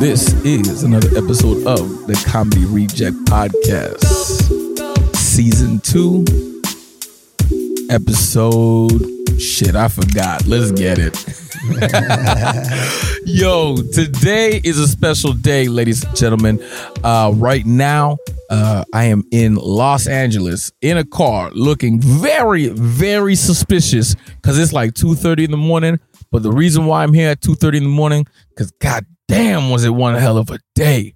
This is another episode of the Comedy Reject Podcast, Season 2, Episode. Shit, I forgot. Let's get it. Yo, today is a special day, ladies and gentlemen. Uh, right now, uh, I am in Los Angeles in a car looking very, very suspicious because it's like 2.30 in the morning. But the reason why I'm here at 2.30 in the morning, because god damn was it one hell of a day.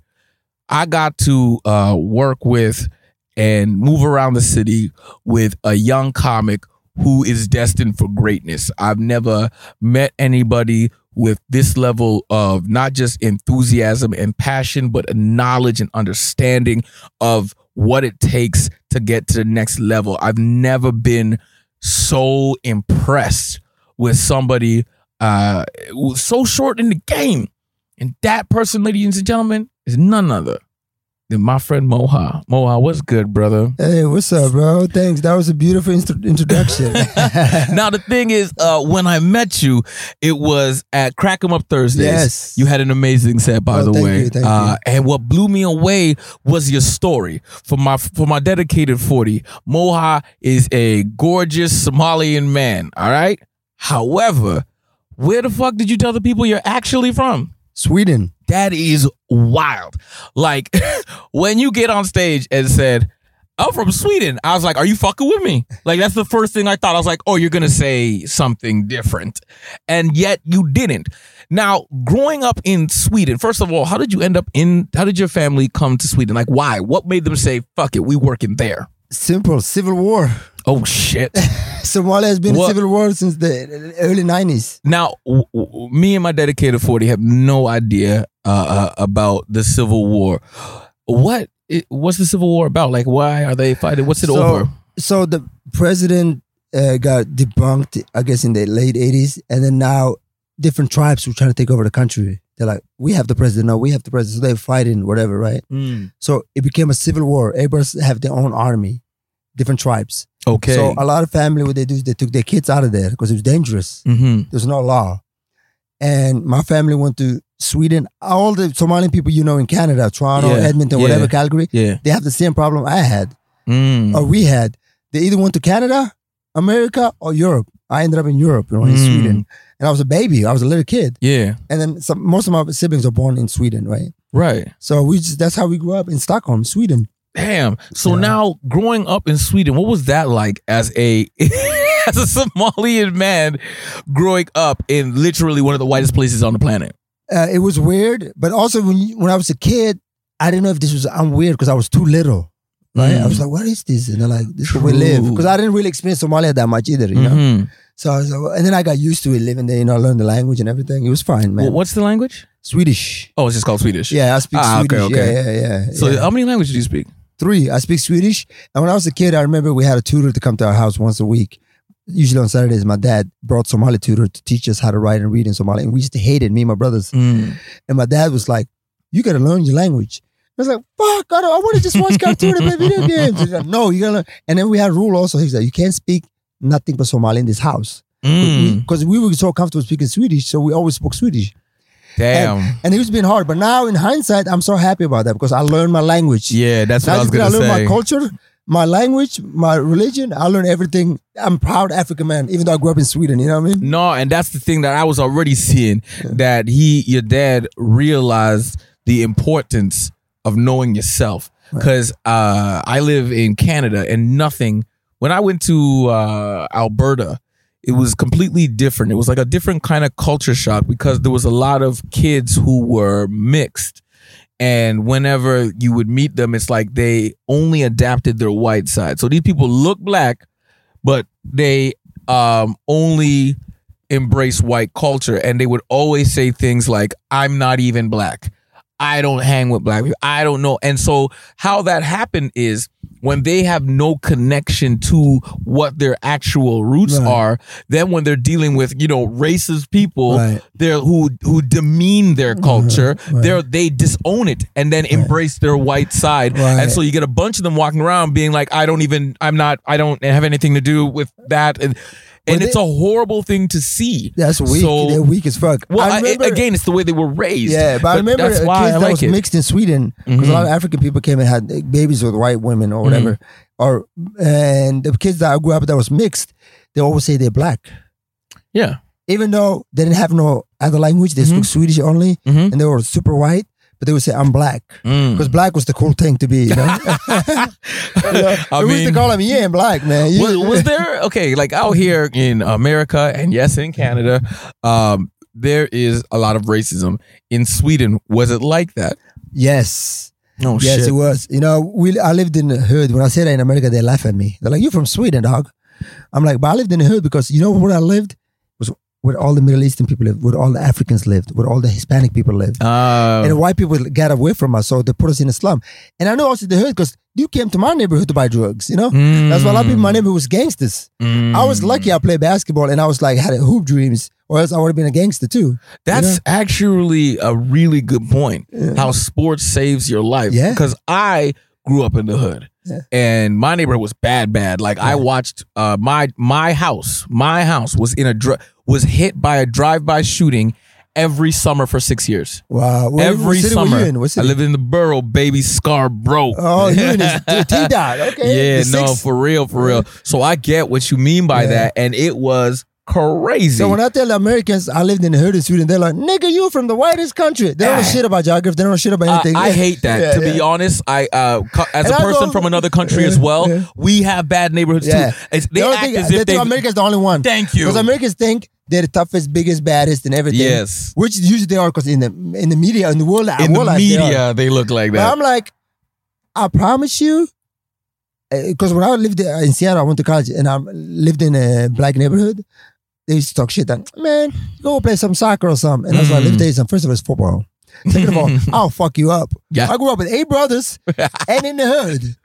I got to uh, work with and move around the city with a young comic who is destined for greatness. I've never met anybody with this level of not just enthusiasm and passion, but a knowledge and understanding of what it takes to get to the next level. I've never been so impressed with somebody uh so short in the game. And that person, ladies and gentlemen, is none other than my friend Moha. Moha, what's good, brother? Hey, what's up, bro? Thanks. That was a beautiful instru- introduction. now the thing is, uh, when I met you, it was at Crack 'em Up Thursdays. Yes. you had an amazing set, by Oh, the thank way. you, thank uh, And what blew me away was your story. For my for my dedicated forty, Moha is a gorgeous Somalian man. All right. However, where the fuck did you tell the people you're actually from? Sweden. That is wild. Like when you get on stage and said, I'm from Sweden, I was like, Are you fucking with me? Like that's the first thing I thought. I was like, Oh, you're gonna say something different. And yet you didn't. Now, growing up in Sweden, first of all, how did you end up in how did your family come to Sweden? Like why? What made them say, fuck it, we working there? Simple. Civil war. Oh shit. Somalia has been What? in civil war since the early 90s. Now, w- w- me and my dedicated 40 have no idea uh, uh, about the Civil War. What i- what's the Civil War about? Like, why are they fighting? What's it so, over? So the president uh, got debunked, I guess, in the late 80s. And then now different tribes were trying to take over the country. They're like, we have the president. No, we have the president. So they're fighting, whatever, right? So it became a civil war. Everybody have their own army, different tribes. Okay. So a lot of family, what they do is they took their kids out of there because it was dangerous. hmm There's no law. And my family went to Sweden. All the Somalian people you know in Canada, Toronto, Yeah, Edmonton, yeah. whatever, Calgary, Yeah. they have the same problem I had Mm. or we had. They either went to Canada, America, or Europe. I ended up in Europe, you know, in Mm. Sweden. And I was a baby. I was a little kid. Yeah. And then some, most of my siblings are born in Sweden, right? Right. So we just that's how we grew up in Stockholm, Sweden. Damn. So Yeah. now, growing up in Sweden, what was that like as a as a Somalian man growing up in literally one of the whitest places on the planet? Uh, it was weird, but also when you, when I was a kid, I didn't know if this was I'm weird because I was too little. Right? Mm. I was like, what is this? And they're like, this is where we live. Because I didn't really experience Somalia that much either, you know? Mhm. So I was like, and then I got used to it living there, you know, I learned the language and everything. It was fine, man. Well, what's the language? Swedish. Oh, it's just called Swedish. Yeah, I speak Ah, okay, Swedish. okay. Yeah, yeah, yeah. So, yeah. how many languages do you speak? Three. I speak Swedish. And when I was a kid, I remember we had a tutor to come to our house once a week. Usually on Saturdays, my dad brought Somali tutor to teach us how to write and read in Somali. And we used to hate it, me and my brothers. Mm. And my dad was like, you got to learn your language. I was like, fuck, I, don't, I want to just watch cartoon and play video games. He's like, no, you got to learn. And then we had a rule also. He's like, you can't speak nothing but Somali in this house. Mm. Because we, were so comfortable speaking Swedish, so we always spoke Swedish. Damn. And it was been hard. But now in hindsight, I'm so happy about that because I learned my language. yeah, that's what I was gonna I learned say. my culture, my language, my religion. I learned everything. I'm proud African man, even though I grew up in Sweden. You know what I mean? No, and that's the thing that I was already seeing that he, your dad, realized the importance of knowing yourself. Because uh, I live in Canada, and nothing. When I went to uh, Alberta, it was completely different. It was like a different kind of culture shock because there was a lot of kids who were mixed. And whenever you would meet them, it's like they only adapted their white side. So these people look black, but they um, only embrace white culture. And they would always say things like, I'm not even black. I don't hang with black people. I don't know. And so how that happened is when they have no connection to what their actual roots Right. are, then when they're dealing with you know racist people, Right. they're who who demean their culture, right. they're they disown it and then embrace their white side, and so you get a bunch of them walking around being like, I don't even, I'm not, I don't have anything to do with that, and and Well, it's a horrible thing to see. That's weak. So- They're weak as fuck. Well, I I again, it's the way they were raised. yeah, but, I remember that's a why kids I that like was it. mixed in Sweden because a lot of African people came and had uh, babies with white women or whatever. Mm-hmm. Or and the kids that I grew up with that was mixed, they always say they're black, Yeah. even though they didn't have no other language. They spoke Swedish only, Mhm. and they were super white. But they would say I'm black Mm. because black was the cool thing to be. You know, know? I we used to call him yeah, I'm black man. You- was, was there okay like out here in america and yes in canada um there is a lot of racism in sweden was it like that yes. No oh yes, shit it was. You know, we I lived in the hood. When I say that in America, they laugh at me. They're like, "You from Sweden, dog?" I'm like, "But I lived in the hood because you know where I lived where all the Middle Eastern people lived, where all the Africans lived, where all the Hispanic people lived, uh, and white people got away from us, so they put us in a slum. And I know also the hood because you came to my neighborhood to buy drugs. You know, that's why a lot of people in my neighborhood was gangsters. I was Mm. lucky I played basketball and I was like had hoop dreams, or else I would have been a gangster too. That's actually a really good point. How sports saves your life. Yeah. Because I grew up in the hood. Yeah. And my neighborhood was bad, bad. Like I watched uh, my my house, my house was in a dr- was hit by a drive-by shooting every summer for six years. Wow, what, every what summer, Were you in? What I lived in the borough, baby scar Scarborough. Oh, you in the T dot? Okay, yeah, The no, six- for real, for real. So I get what you mean by Yeah. that, and it was crazy. So when I tell Americans I lived in the hood in Sweden, they're like, "Nigga, you from the whitest country." They don't know Ah. shit about geography. They don't know shit about Uh, anything. I hate that. Yeah, to be honest, I uh, co- as And a I person go- from another country as well, Yeah. we have bad neighborhoods Yeah. too. It's, they don't act think, as they if they. think America's the only one. Thank you. Because Americans think they're the toughest, biggest, baddest, and everything. Yes. Which usually they are, because in the in the media, in the world, in the world life, they are. media, they look like But that. I'm like, I promise you, because when I lived uh, in Seattle, I went to college and I lived in a black neighborhood. They used to talk shit that, man, go play some soccer or something. And I was like, let me tell you something. First of all, it's football. Second of all, I'll fuck you up. Yeah. I grew up with eight brothers and in the hood.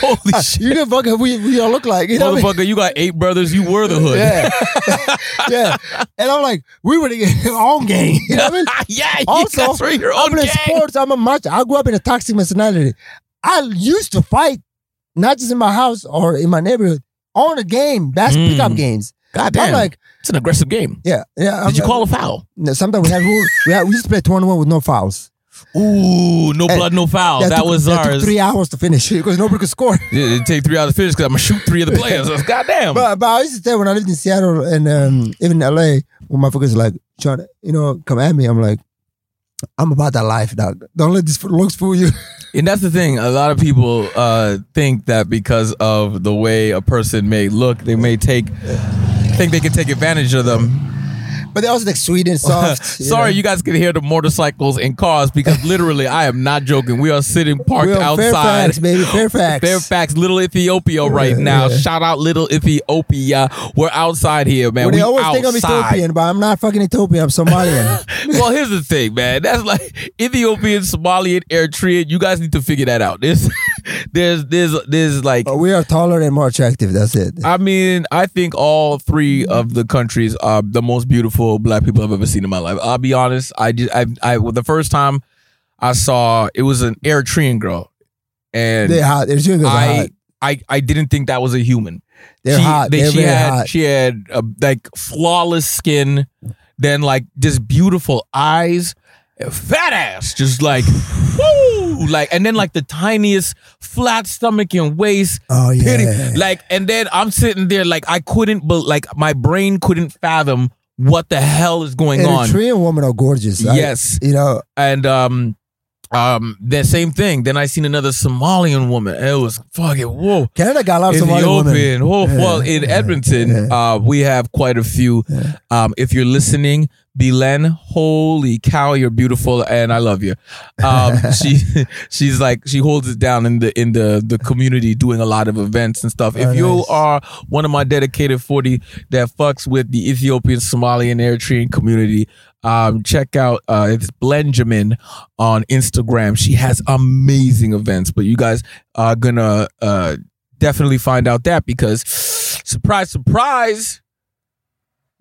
Holy shit. You who we, we all look like. You know what I mean? Motherfucker, you got eight brothers. You were the hood. Yeah. yeah. And I'm like, we were the own gang. You know what I mean? yeah, you Also, your I'm own in gang. sports. I'm a macho. I grew up in a toxic masculinity. I used to fight, not just in my house or in my neighborhood, on a game, basketball Mm. pickup games. God damn. I'm like, it's an aggressive game. yeah, yeah. Did you call a foul? No, sometimes we had rule. We, had, we used to play 21 with no fouls. Ooh, no Hey, blood, no foul. That, took, was that ours. took three hours to finish because nobody could score. Yeah, It'd take three hours to finish because I'm gonna shoot three of the players. Goddamn. But, but I used to say when I lived in Seattle and um, even in LA, when motherfuckers like trying to, you know, come at me, I'm like, I'm about that life, dog. Don't let this looks fool you. And that's the thing. A lot of people uh, think that because of the way a person may look, they may take think they can take advantage of them. But they also like sweet and soft. Sorry, know. you guys can hear the motorcycles and cars because literally, I am not joking. We are sitting parked We're outside. Fairfax, baby, Fairfax. Fairfax, Little Ethiopia right Yeah, now. yeah. Shout out Little Ethiopia. We're outside here, man. Well, we they always think I'm. Ethiopian, but I'm not fucking Ethiopian. I'm Somalian. well, here's the thing, man. That's like Ethiopian, Somalian, Eritrean. You guys need to figure that out. There's, there's, there's, there's like. but we are taller and more attractive. That's it. I mean, I think all three of the countries are the most beautiful black people I've ever seen in my life. I'll be honest. I just, I, I, well, the first time I saw it was an Eritrean girl, and They're hot. They're I, hot. I, I didn't think that was a human. They're she, hot. they- They're she very had hot. she had uh, like flawless skin, then like just beautiful eyes, fat ass, just like woo, like and then like the tiniest flat stomach and waist. Oh, yeah. Pity. Like and then I'm sitting there like I couldn't, but like my brain couldn't fathom what the hell is going on. Eritrean women are gorgeous. I- Yes. you know, And um. Um, the same thing. Then I seen another Somalian woman. It was fucking whoa. Canada got a lot of Somalian women. Oh, Yeah, well, in yeah, Edmonton, yeah. uh, we have quite a few. Um, if you're listening, Belen, holy cow, you're beautiful and I love you. Um, she she's like she holds it down in the in the the community doing a lot of events and stuff. If Oh, you are one of my dedicated 40 that fucks with the Ethiopian, Somalian, Eritrean community, um, check out uh it's Benjamin on Instagram. She has amazing events, but you guys are gonna uh definitely find out that because surprise, surprise.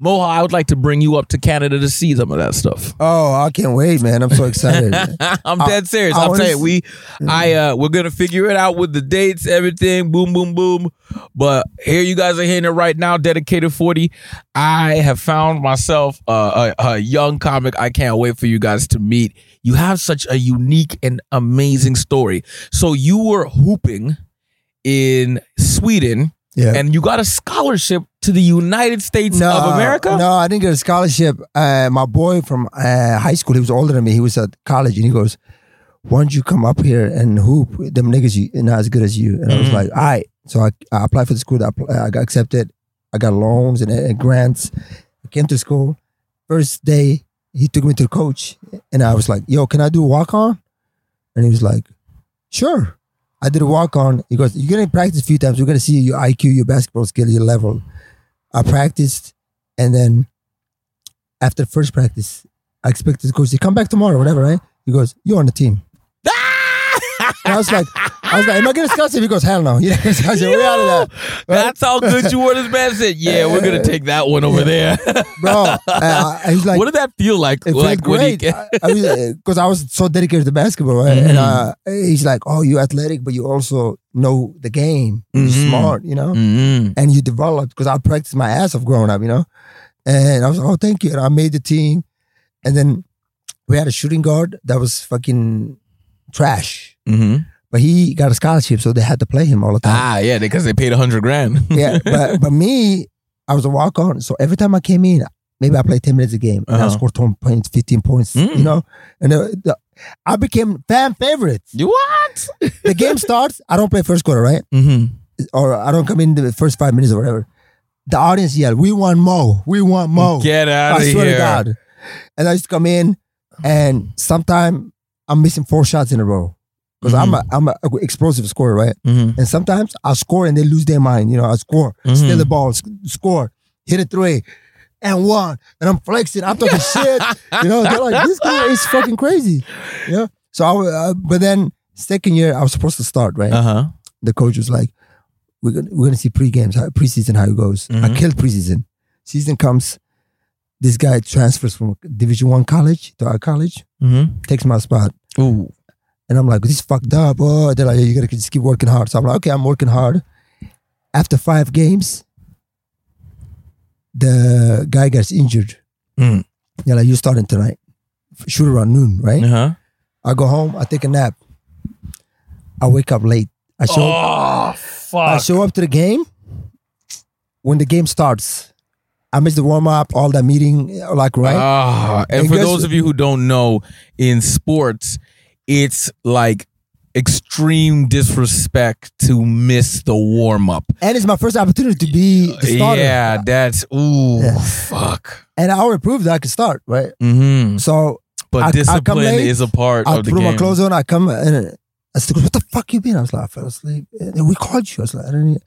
Moha, I would like to bring you up to Canada to see some of that stuff. Oh, I can't wait, man! I'm so excited. I'm I- dead serious. I I'm wanna saying we, I, uh, we're gonna figure it out with the dates, everything, boom, boom, boom. But here you guys are hearing it right now. Dedicated 40. I have found myself uh, a, a young comic. I can't wait for you guys to meet. You have such a unique and amazing story. So you were hooping in Sweden, yeah. and you got a scholarship to the United States of America. No, I didn't get a scholarship. Uh, my boy from uh, high school, he was older than me. He was at college, and he goes, "Why don't you come up here and hoop? Them niggas you, not as good as you." And I was Mhm. like, "All right." So I, I applied for the school. I, I got accepted. I got loans and, and grants. I came to school. First day, he took me to the coach, and I was like, "Yo, can I do a walk on?" And he was like, "Sure." I did a walk on. He goes, "You're gonna practice a few times. We're gonna see your IQ, your basketball skill, your level." I practiced, and then after the first practice, I expected the coach to come back tomorrow, whatever, right? He goes, "You're on the team." And I was like, I was like, "Am I gonna discuss it?" He goes, "Hell no." I said, "We're out of that." That's how good you were. This man said, "Yeah, we're gonna take that one over there." bro. Uh, he's like, what did that feel like? It like great. ca- I because I, was so dedicated to basketball, right? Mhm. and uh, he's like, "Oh, you're athletic, but you also know the game. You're Mhm. smart, you know, Mhm. and you developed." Because I practiced my ass off growing up, you know, and I was like, "Oh, thank you." And I made the team, and then we had a shooting guard that was fucking trash, Mhm. But he got a scholarship, so they had to play him all the time. Ah, yeah, because they paid a hundred grand. yeah, but but me, I was a walk on. So every time I came in, maybe I played ten minutes a game, and I Uh-huh. scored ten points, fifteen points. Mm. You know, and the, the, I became fan favorite. You what? The game starts. I don't play first quarter, right? mm-hmm. Or I don't come in the first five minutes or whatever. The audience yell, "We want Mo! We want Mo!" Get out of here. I swear here! to God. And I used to come in, and sometime I'm missing four shots in a row because I'm a I'm a explosive scorer, right? Mhm. And sometimes I score and they lose their mind. You know, I score, Mhm. steal the ball, sc- score, hit a three, and one. And I'm flexing. I'm talking shit. You know, they're like, this guy is fucking crazy. You know? So I, uh, but then second year, I was supposed to start, right? Uh huh. the coach was like, we're gonna, we're gonna see pre-games, how, preseason, how it goes. I Mhm. killed preseason. Season comes, this guy transfers from Division One college to our college, Mm-hmm. takes my spot. Ooh. And I'm like, this is fucked up. Oh, they're like, yeah, you gotta just keep working hard. So I'm like, okay, I'm working hard. After five games, the guy gets injured. Mm. Yeah, like you starting tonight. Shoot around noon, right? Uh huh. I go home, I take a nap. I wake up late. I show Oh I fuck! show up to the game. When the game starts, I miss the warm up, all that meeting, like right. Ah, and And for guess- those of you who don't know, in sports, it's like extreme disrespect to miss the warm up. and it's my first opportunity to be the starter. Yeah, that's ooh Yeah. fuck. And I already proved that I could start, right? Mm-hmm. So But I- I discipline late, is a part I of the put game. my clothes on. I come and I said, "What the fuck you been?" I was like, "I fell asleep." And we called you. I was like, "I didn't."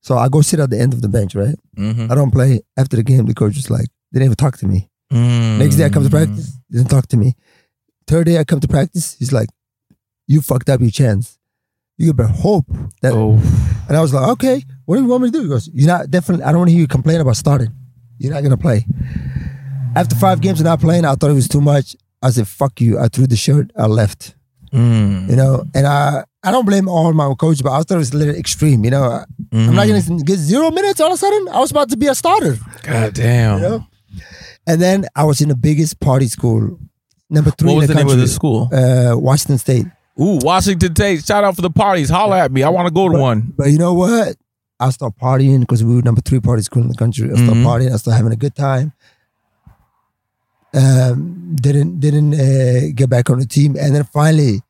So I go sit at the end of the bench, right? Mhm. I don't play. After the game, the coach was like, "They didn't even talk to me." Mm. Next day I come to practice, didn't talk to me. Third day I come to practice, he's like, "You fucked up your chance. You better hope that." Oh, And I was like, "Okay, what do you want me to do?" He goes, "You're not definitely. I don't want to hear you complain about starting. You're not gonna play." After five games of not playing, I thought it was too much. I said, "Fuck you." I threw the shirt. I left. Mm. You know, and I I don't blame all my coach, but I thought it was a little extreme. You know, I- I'm not Mhm. gonna get zero minutes all of a sudden. I was about to be a starter. God damn. You know, and then I was in the biggest party school, number three What was in the the name of the school? uh, Washington State. Ooh, Washington State. Shout out for the parties. Holla at me. I want to go to one. But you know what? I started partying because we were number three party school in the country. I started Mhm. partying. I started having a good time. Um, didn't didn't uh, get back on the team, and then finally,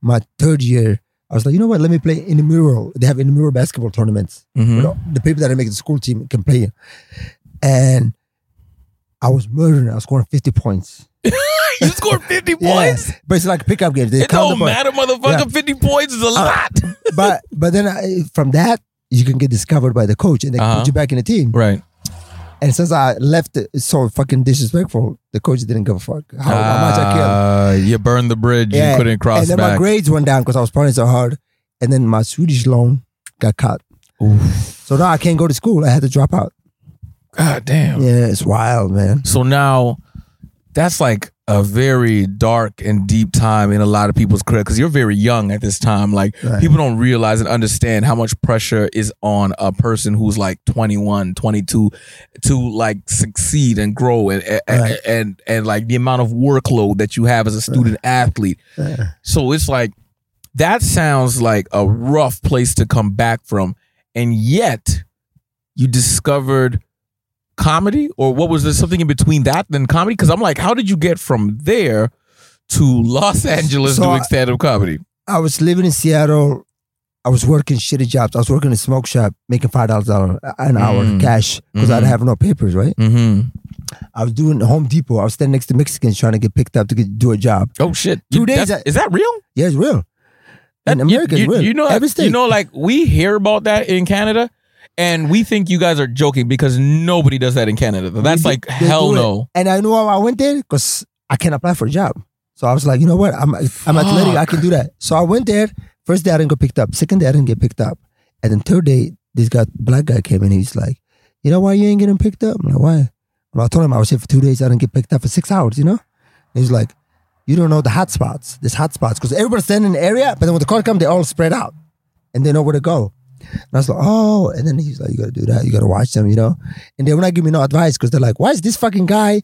my third year, I was like, you know what? Let me play intramural. They have intramural basketball tournaments. Mhm. But the people that are making the school team can play. And I was murdering. I was scoring 50 points. you scored 50 points? Yeah. But it's like pickup games. They It don't matter, motherfucker. Yeah. 50 points is a lot. But but then I, from that, you can get discovered by the coach and they Uh-huh. put you back in the team. right. And since I left it so fucking disrespectful, the coach didn't give a fuck how, how much I killed. Uh, you burned the bridge. You couldn't cross and then back. my grades went down because I was partying so hard. And then my Swedish loan got cut. So now I can't go to school. I had to drop out. God damn. Yeah, it's wild, man. So now that's like a very dark and deep time in a lot of people's career because you're very young at this time. Like Right. people don't realize and understand how much pressure is on a person who's like 21, 22 to like succeed and grow and and, Right. and, and like the amount of workload that you have as a student athlete. Yeah. So it's like that sounds like a rough place to come back from. And yet you discovered comedy or what was there something in between that than comedy? Because I'm like, how did you get from there to Los Angeles So doing stand-up comedy? I was living in Seattle. I was working shitty jobs. I was working in a smoke shop, making five dollars an hour Mm. cash because I Mhm. didn't have no papers. Right? Mm-hmm. I was doing Home Depot. I was standing next to Mexicans trying to get picked up to get, do a job. Oh shit! Two You- days I- is that real? Yeah, it's real. In That- America, you, it's real. you know, every state. you know, like we hear about that in Canada, and we think you guys are joking because nobody does that in Canada. That's like hell no. And I knew why I went there because I can't apply for a job. So I was like, you know what? I'm I'm athletic. I can do that. So I went there. First day I didn't get picked up. Second day I didn't get picked up. And then third day, this guy, black guy came in. He's like, you know why you ain't getting picked up? I'm like, why? Well, I told him I was here for two days. I didn't get picked up for six hours. You know? He's like, you don't know the hot spots. There's hot spots because everybody's standing in the area, but then when the car comes, they all spread out, and they know where to go. And I was like, oh. And then he's like, you got to do that. You got to watch them, you know? And they were not giving me no advice because they're like, why is this fucking guy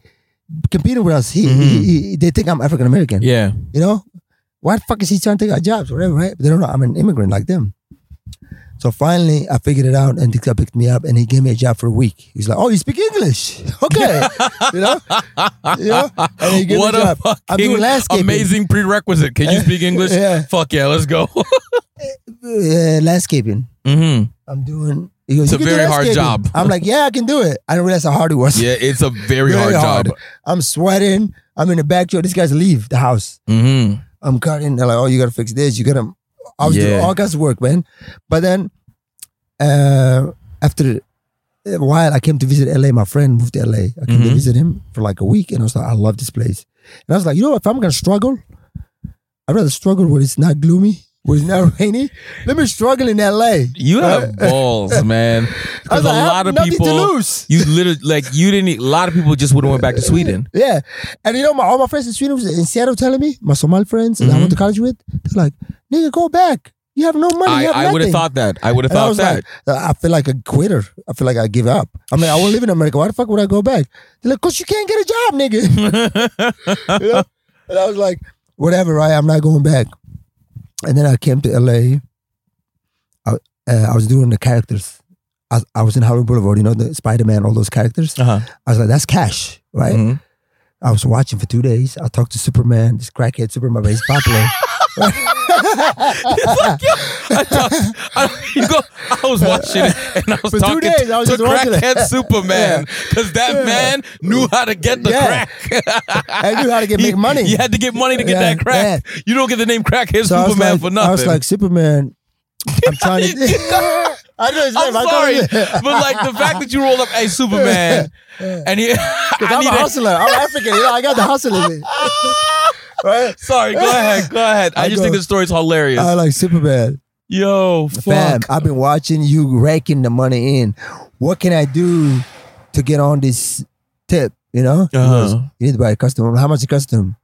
competing with us? He, he, he- they think I'm African American. Yeah. You know? Why the fuck is he trying to take our jobs? Whatever, right? But they don't know I'm an immigrant like them. So finally, I figured it out, and this guy picked me up, and he gave me a job for a week. He's like, "Oh, you speak English? Okay, you know, you know." And he gave what me a job. I'm fucking doing landscaping. amazing prerequisite. Can you speak English? Yeah. Fuck yeah, let's go. Uh, landscaping. Hmm I'm doing. He goes, It's a very hard landscaping." job. I'm like, "Yeah, I can do it." I didn't realize how hard it was. Yeah, it's a very, hard, job. I'm sweating. I'm in the backyard. These guys leave the house. hmm I'm cutting. They're like, oh, you gotta fix this. You gotta. I was doing Yeah. all kinds of work, man. But then, uh, after a while, I came to visit LA. My friend moved to LA. I came to Mhm. visit him for like a week, and I was like, I love this place. And I was like, you know, what? if I'm gonna struggle, I'd rather struggle where it's not gloomy, it's not rainy. Let me struggle in LA. You have balls, man. I Because was a like, I have lot of people, lose. you literally like you didn't. A lot of people just would have went back to Sweden. Yeah. And you know, my all my friends in Sweden was in Seattle telling me, my Somali friends that I went to mm-hmm. college with, they're like, nigga, go back. You have no money. I, I would have thought that. I would have I thought was that. like, I feel like a quitter. I feel like I give up. I mean, I won't live in America. Why the fuck would I go back? They're like, cause you can't get a job, nigga. you know? And I was like, whatever, right? I'm not going back. And then I came to LA. I, uh, I was doing the characters. I, I was in Hollywood Boulevard, you know, the Spider Man, all those characters. uh-huh. I was like, that's cash, right? Mhm. I was watching for two days. I talked to Superman, this crackhead Superman, but he's popular. I thought, I, you go, I was watching it and I was For two talking days, I was to just watching it. crackhead Superman because that Yeah. man knew how to get the Yeah. crack. I knew how to get He- make money. You had to get money to get Yeah, that crack. You don't get the name crackhead So Superman like, for nothing. I was like, Superman, I'm trying to. I know his I'm name. I sorry, but like the fact that you rolled up, hey Superman, and he, I I'm a a- hustler. I'm African. You know, I got the hustle in me. Right? Sorry, go ahead, go ahead. I, I just go- think the story's hilarious. I like Superman. Yo, Fam. I've been watching you raking the money in. What can I do to get on this tip? You know, Uh-huh. goes, you need to buy a custom. How much a custom?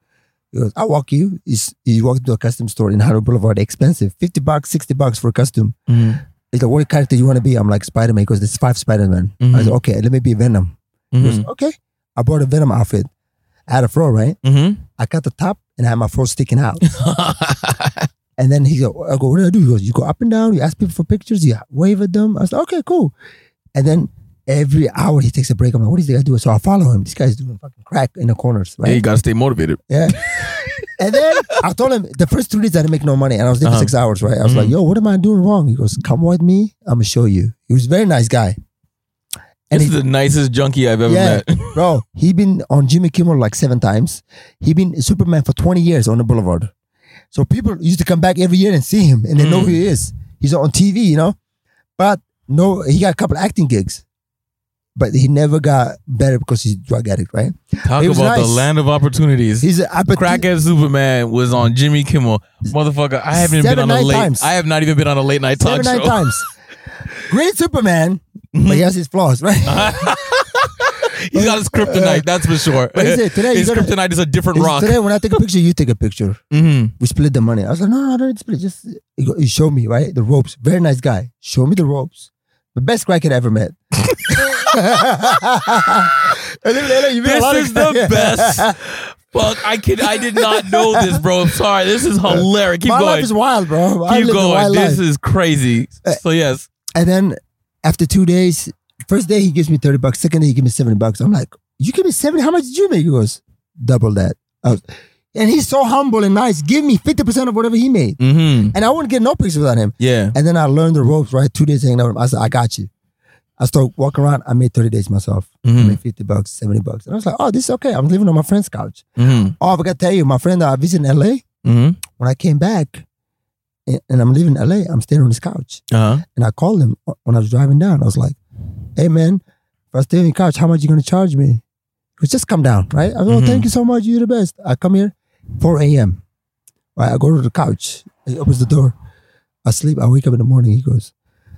He goes, I'll walk you. He's, he walked to a custom store in Hollywood Boulevard. Expensive, fifty bucks, sixty bucks for a custom. Mhm. He's like, what character you want to be? I'm like Spider Man because there's five Spider Man. I Mhm. said, okay, let me be Venom. He goes, Mhm. okay. I bought a Venom outfit. I had a fro, right? Mhm. I cut the top and I had my fro sticking out. and then he go, I go, what do I do? He goes, you go up and down, you ask people for pictures, you wave at them. I was like, okay, cool. And then every hour he takes a break. I'm like, what is this guy doing? So I follow him. This guy's doing fucking crack in the corners, Hey, you gotta stay motivated. Yeah. and then I told him the first three days I didn't make no money and I was there Uh-huh. for six hours, right? I was like, yo, what am I doing wrong? He goes, come with me. I'm gonna show you. He was a very nice guy. And This he, is the nicest junkie I've ever Yeah. met. Bro. He been on Jimmy Kimmel like seven times. He been Superman for twenty years on the Boulevard. So people used to come back every year and see him, and they know who he mm. is. He's on TV, you know. But no, he got a couple acting gigs, but he never got better because he's drug addict, right? Talk about the land of opportunities. He's a, I, but Crackhead Superman was on Jimmy Kimmel. Motherfucker, I haven't even Seven, been on a late. times. I have not even been on a late night talk seven, nine show. times. Great Superman, but he has his flaws, right? He's got his kryptonite, that's for sure. But he said, today his gotta- kryptonite is a different rock. Today, when I take a picture, you take a picture. Mm-hmm. We split the money. I was like, no, no, I don't split. Just he showed me right the ropes. Very nice guy. Show me the ropes. The best crackhead I ever met. And then later, you meet This is the best. Fuck, I can I did not know this, bro. I'm sorry. This is hilarious. Keep My going. life is wild, bro. Keep going. This life. is crazy. So yes. And then after two days, first day he gives me 30 bucks. Second day he gives me 70 bucks. I'm like, you give me 70? How much did you make? He goes, double that. I was, and he's so humble and nice. Give me 50% of whatever he made. Mm-hmm. And I wouldn't get no picture without him. Yeah. And then I learned the ropes, right? Two days hanging out with him. I said, I got you. I started walking around. I made 30 days myself. I Mhm. made 50 bucks, 70 bucks. And I was like, oh, this is okay. I'm living on my friend's couch. Mm-hmm. Oh, I forgot to tell you, my friend that I visited in LA, Mm-hmm. when I came back and, and I'm leaving LA, I'm staying on his couch. Uh-huh. And I called him when I was driving down. I was like, hey, man, if I stay on your couch, how much you going to charge me? He goes, just come down, right? I go, Mhm. thank you so much. You're the best. I come here, 4 a.m. Right, I go to the couch. He opens the door. I sleep. I wake up in the morning. He goes,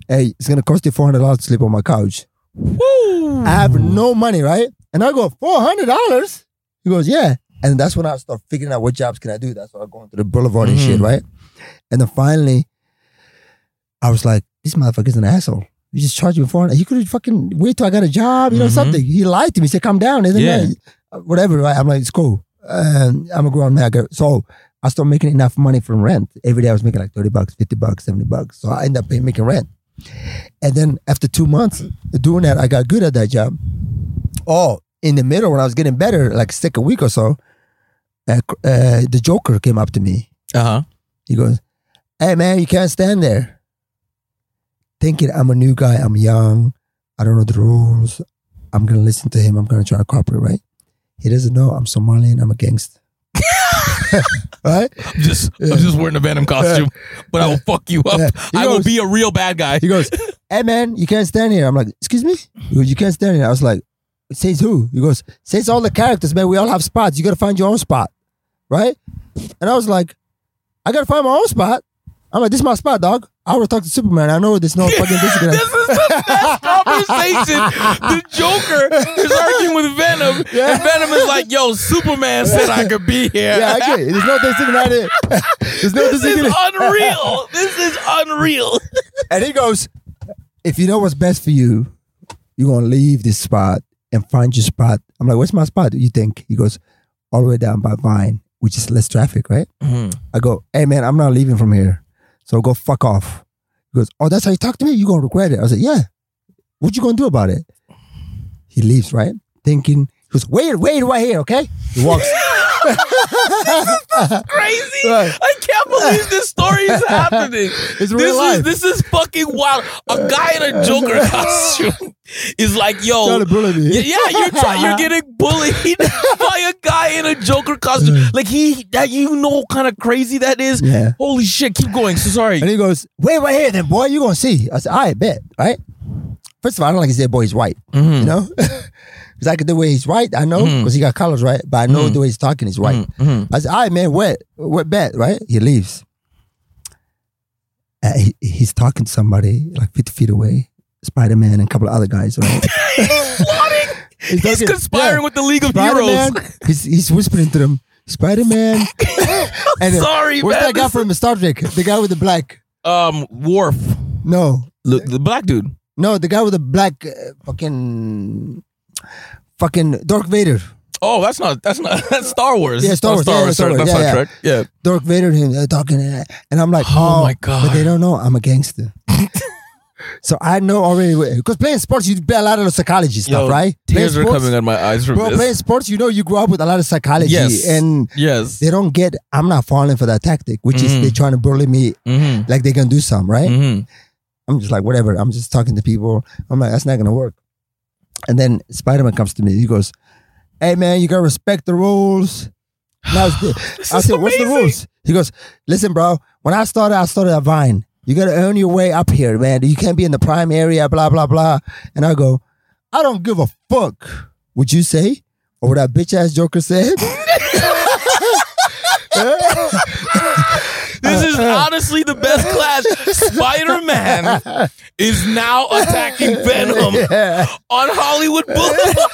hey, it's going to cost you $400 to sleep on my couch. Woo. I have no money, right? And I go, $400? He goes, yeah. And that's when I start figuring out what jobs can I do. That's why I go into the boulevard and shit, Mhm. right? And then finally, I was like, this motherfucker's an asshole. You just charge me 400 He could have fucking wait till I got a job, you know, Mhm. something. He lied to me. He said, come down. And then, Yeah. uh, whatever, right? I'm like, it's cool. And I'm a grown man. So I started making enough money from rent. Every day I was making like 30 bucks, 50 bucks, 70 bucks. So I ended up paying, making rent. And then after two months doing that, I got good at that job. Oh, in the middle when I was getting better, like second week or so, uh, uh, the Joker came up to me. Uh-huh. He goes, "Hey man, you can't stand there." Thinking I'm a new guy, I'm young, I don't know the rules. I'm gonna listen to him. I'm gonna try to cooperate, right? He doesn't know I'm Somalian. I'm a gangster, right? I'm just I'm just wearing a Venom costume, but I will fuck you up. Yeah. I will be a real bad guy. He goes, "Hey man, you can't stand here." I'm like, "Excuse me?" He goes, "You can't stand here." I was like, "Says who?" He goes, "Says all the characters, man. We all have spots. You gotta find your own spot, right?" And I was like, "I gotta find my own spot." I'm like, "This is my spot, dog. I want to talk to Superman. I know there's no fucking disconnect." This is the best conversation. The Joker is arguing with Venom, Yeah. and Venom is like, "Yo, Superman said I could be here." yeah, I. There's no here. There's no this is unreal. This is unreal. And he goes, if you know what's best for you, you're gonna leave this spot and find your spot. I'm like, "Where's my spot? Do you think? He goes, all the way down by Vine, which is less traffic, right? Mm-hmm. I go, hey man, I'm not leaving from here. So go fuck off. He goes, oh, that's how you talk to me? You're gonna regret it. I like, yeah. What you gonna do about it? He leaves, right? Thinking, he goes, wait, wait right here, okay? He walks. Crazy! Right. I can't believe this story is happening. It's real this life. is this is fucking wild. A guy in a Joker costume is like, yo, Trying to bully me. Yeah, you're trying. You're getting bullied by a guy in a Joker costume. Like he, that you know, kind of crazy that is. Yeah. Holy shit! Keep going. So sorry. And he goes, wait right here then, boy, you gonna see. I said, I bet, right? First of all, I don't like he said, boy, he's white. Mm-hmm. You know? Could the way he's white, I know, because he got colors, right? But I know Mhm. the way he's talking, is white. Mm-hmm. I said, all right, man, what? What bet, right? He leaves. Uh, he, he's talking to somebody like 50 feet away, Spider Man and a couple of other guys, right? Plotting. He's talking- conspiring yeah. with the League of Spider Man, Heroes. he's, he's whispering to them, Spider Man. and uh, Sorry, what's man. that guy from Star Trek? The guy with the black. Um, Worf, No, the, the black dude. no, the guy with the black uh, fucking. Fucking Dark Vader. Oh, that's not. That's not. That's Star Wars. Yeah, Star Wars. Yeah, Star Star Wars. Wars. That's Yeah, not. Trek. Yeah. Dark Vader and him uh, talking, uh, and I'm like, Oh oh, my God. But they don't know I'm a gangster. so I know already because playing sports, you play a lot of the psychology stuff, Yo, right? Tears playing are sports, coming out of my eyes from Bro, this. playing sports, you know, you grow up with a lot of psychology, Yes. and yes. they don't get. I'm not falling for that tactic, which Mhm. is they're trying to bully me Mm-hmm. like they can do something, right? Mm-hmm. I'm just like, whatever. I'm just talking to people. I'm like, that's not gonna work. And then Spider Man comes to me. He goes, "Hey man, you gotta respect the rules." Now, I said, "What's the rules?" He goes, "Listen, bro. When I started, I started at Vine. You gotta earn your way up here, man. You can't be in the prime area, blah blah blah." And I go, "I don't give a fuck." Would you say, or what that bitch ass Joker said? This is honestly the best class. Spider Man is now attacking Venom on Hollywood Boulevard.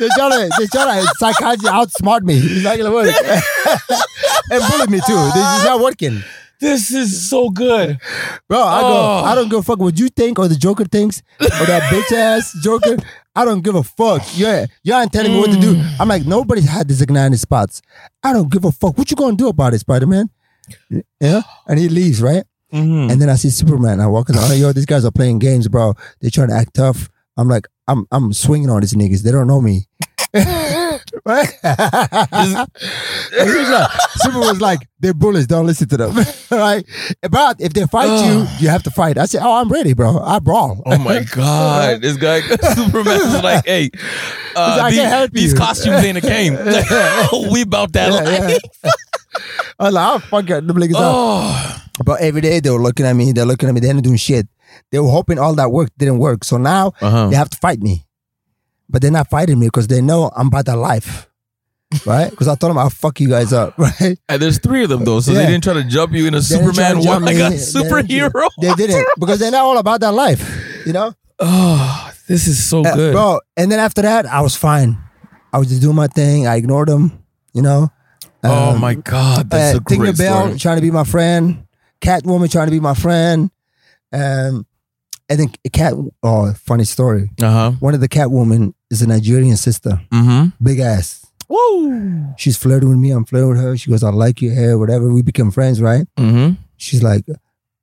They're trying to, they're trying to psychiatry outsmart me. It's not gonna work. and bully me too. This is not working. This is so good. Bro, I go, Oh. I don't give a fuck what you think or the Joker thinks or that bitch ass Joker. I don't give a fuck. Yeah, y'all ain't telling me what to do. Mm. I'm like, nobody's had designated spots. I don't give a fuck. What you gonna do about it, Spider Man? Yeah, and he leaves, right? Mhm. And then I see Superman. I walk in. I'm like, yo, these guys are playing games, bro. They trying to act tough. I'm like, I'm I'm swinging on these niggas. They don't know me. right? he was like, they're bullies. Don't listen to them. right? But if they fight you, you have to fight. I said, oh, I'm ready, bro. I brawl. Oh my god! This guy Superman is like, hey, uh, these, these costumes ain't a game. we about that Yeah, life. yeah. I was like, I'll fuck them niggas up. Oh, But every day they were looking at me. They're looking at me. They ain't doing shit. They were hoping all that work didn't work. So now uh-huh. they have to fight me. But they're not fighting me because they know I'm about that life. Right? Because I told them I'll fuck you guys up. Right? and there's three of them though, so they didn't try to jump you in a They Superman one like a They- superhero. They didn't. Because they're not all about that life. You know? Oh, this is so Uh, good, Bro, and then after that, I was fine. I was just doing my thing. I ignored them, you know? Oh Um, my god, that's uh, a great Tinkerbell story. trying to be my friend, Catwoman trying to be my friend, um, and then a Cat. Oh, funny story. Uh huh. One of the Catwoman is a Nigerian sister, Mm-hmm. big ass. Woo. She's flirting with me. I'm flirting with her. She goes, "I like your hair, whatever." We become friends, right? Mm-hmm. She's like,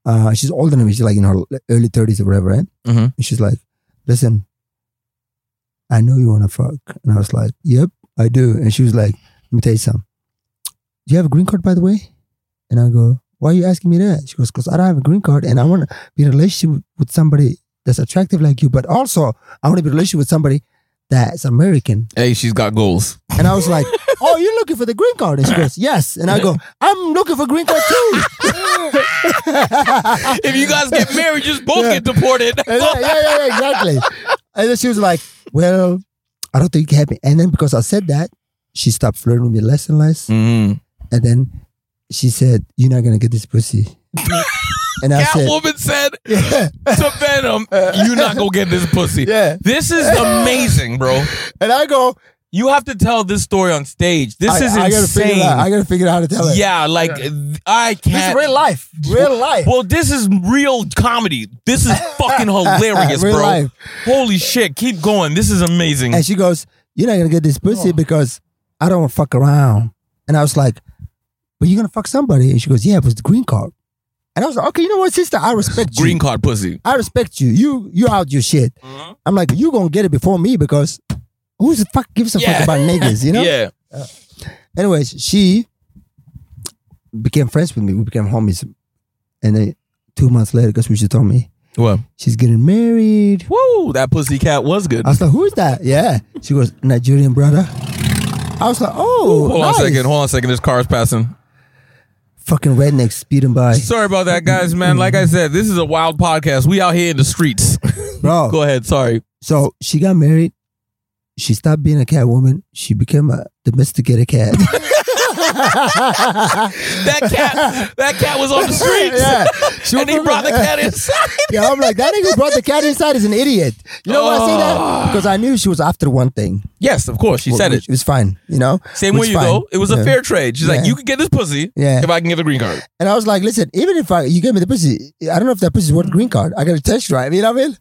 uh, she's older than me. She's like in her early thirties or whatever, right? Mhm. And she's like, "Listen, I know you want to fuck," and I was like, "Yep, I do." And she was like, "Let me tell you something. Do you have a green card, by the way?" And I go, "Why are you asking me that?" She goes, "Because I don't have a green card, and I want to be in a relationship with- somebody that's attractive like you, but also I want to be in a relationship with somebody that's American." Hey, she's got goals. And I was like, "Oh, you're looking for the green card?" And she goes, "Yes." And I go, "I'm looking for green card too." if you guys get married, just both Yeah. get deported. Yeah, yeah, yeah, exactly. And then she was like, "Well, I don't think you can help me." And then because I said that, she stopped flirting with me less and less. Mm-hmm. And then she said, "You're not gonna get this pussy." and I said, Catwoman said "Yeah, to Venom, "You're not gonna get this pussy." yeah." This is amazing, bro. And I go, You have to tell this story on stage. This I, is I gotta figure it insane. out. I gotta figure out how to tell it. yeah, like I this can't. is real life. Real life. Well, this is real comedy. This is fucking hilarious, Real bro. life. Holy shit! Keep going. This is amazing. And she goes, You're not gonna get this pussy Oh. because I don't fuck around. And I was like, But you're gonna fuck somebody. And she goes, Yeah, it was the green card. And I was like, Okay, you know what, sister? I respect you. Green card pussy. I respect you. You you out your shit. Mm-hmm. I'm like, you gonna get it before me because who's the fuck gives a Yeah. fuck about niggas, you know? Yeah. Uh, anyways, she became friends with me. We became homies. And then two months later, guess what she told me? Well, She's getting married. woo, that pussy cat was good. I was like, who is that? Yeah. She goes, Nigerian brother. I was like, oh, Hold on a second. Hold on a second. There's cars passing. Fucking redneck speeding by. Sorry about that, guys, man. Like I said, this is a wild podcast. We out here in the streets. Bro. Go ahead. Sorry. So she got married. She stopped being a cat woman. She became a domesticated cat. That cat, that cat was on the streets. yeah. And he brought the cat inside. Yeah, I'm like, that nigga brought the cat inside is an idiot. You know why I say Oh. that? Because I knew she was after one thing. Yes, of course. She said it. it. was fine, you know? Same way you fine. go. It was a fair trade. She's like, you can get this pussy Yeah. if I can get the green card. And I was like, listen, even if I you give me the pussy, I don't know if that pussy is worth a green card. I got to test drive, you know what I mean?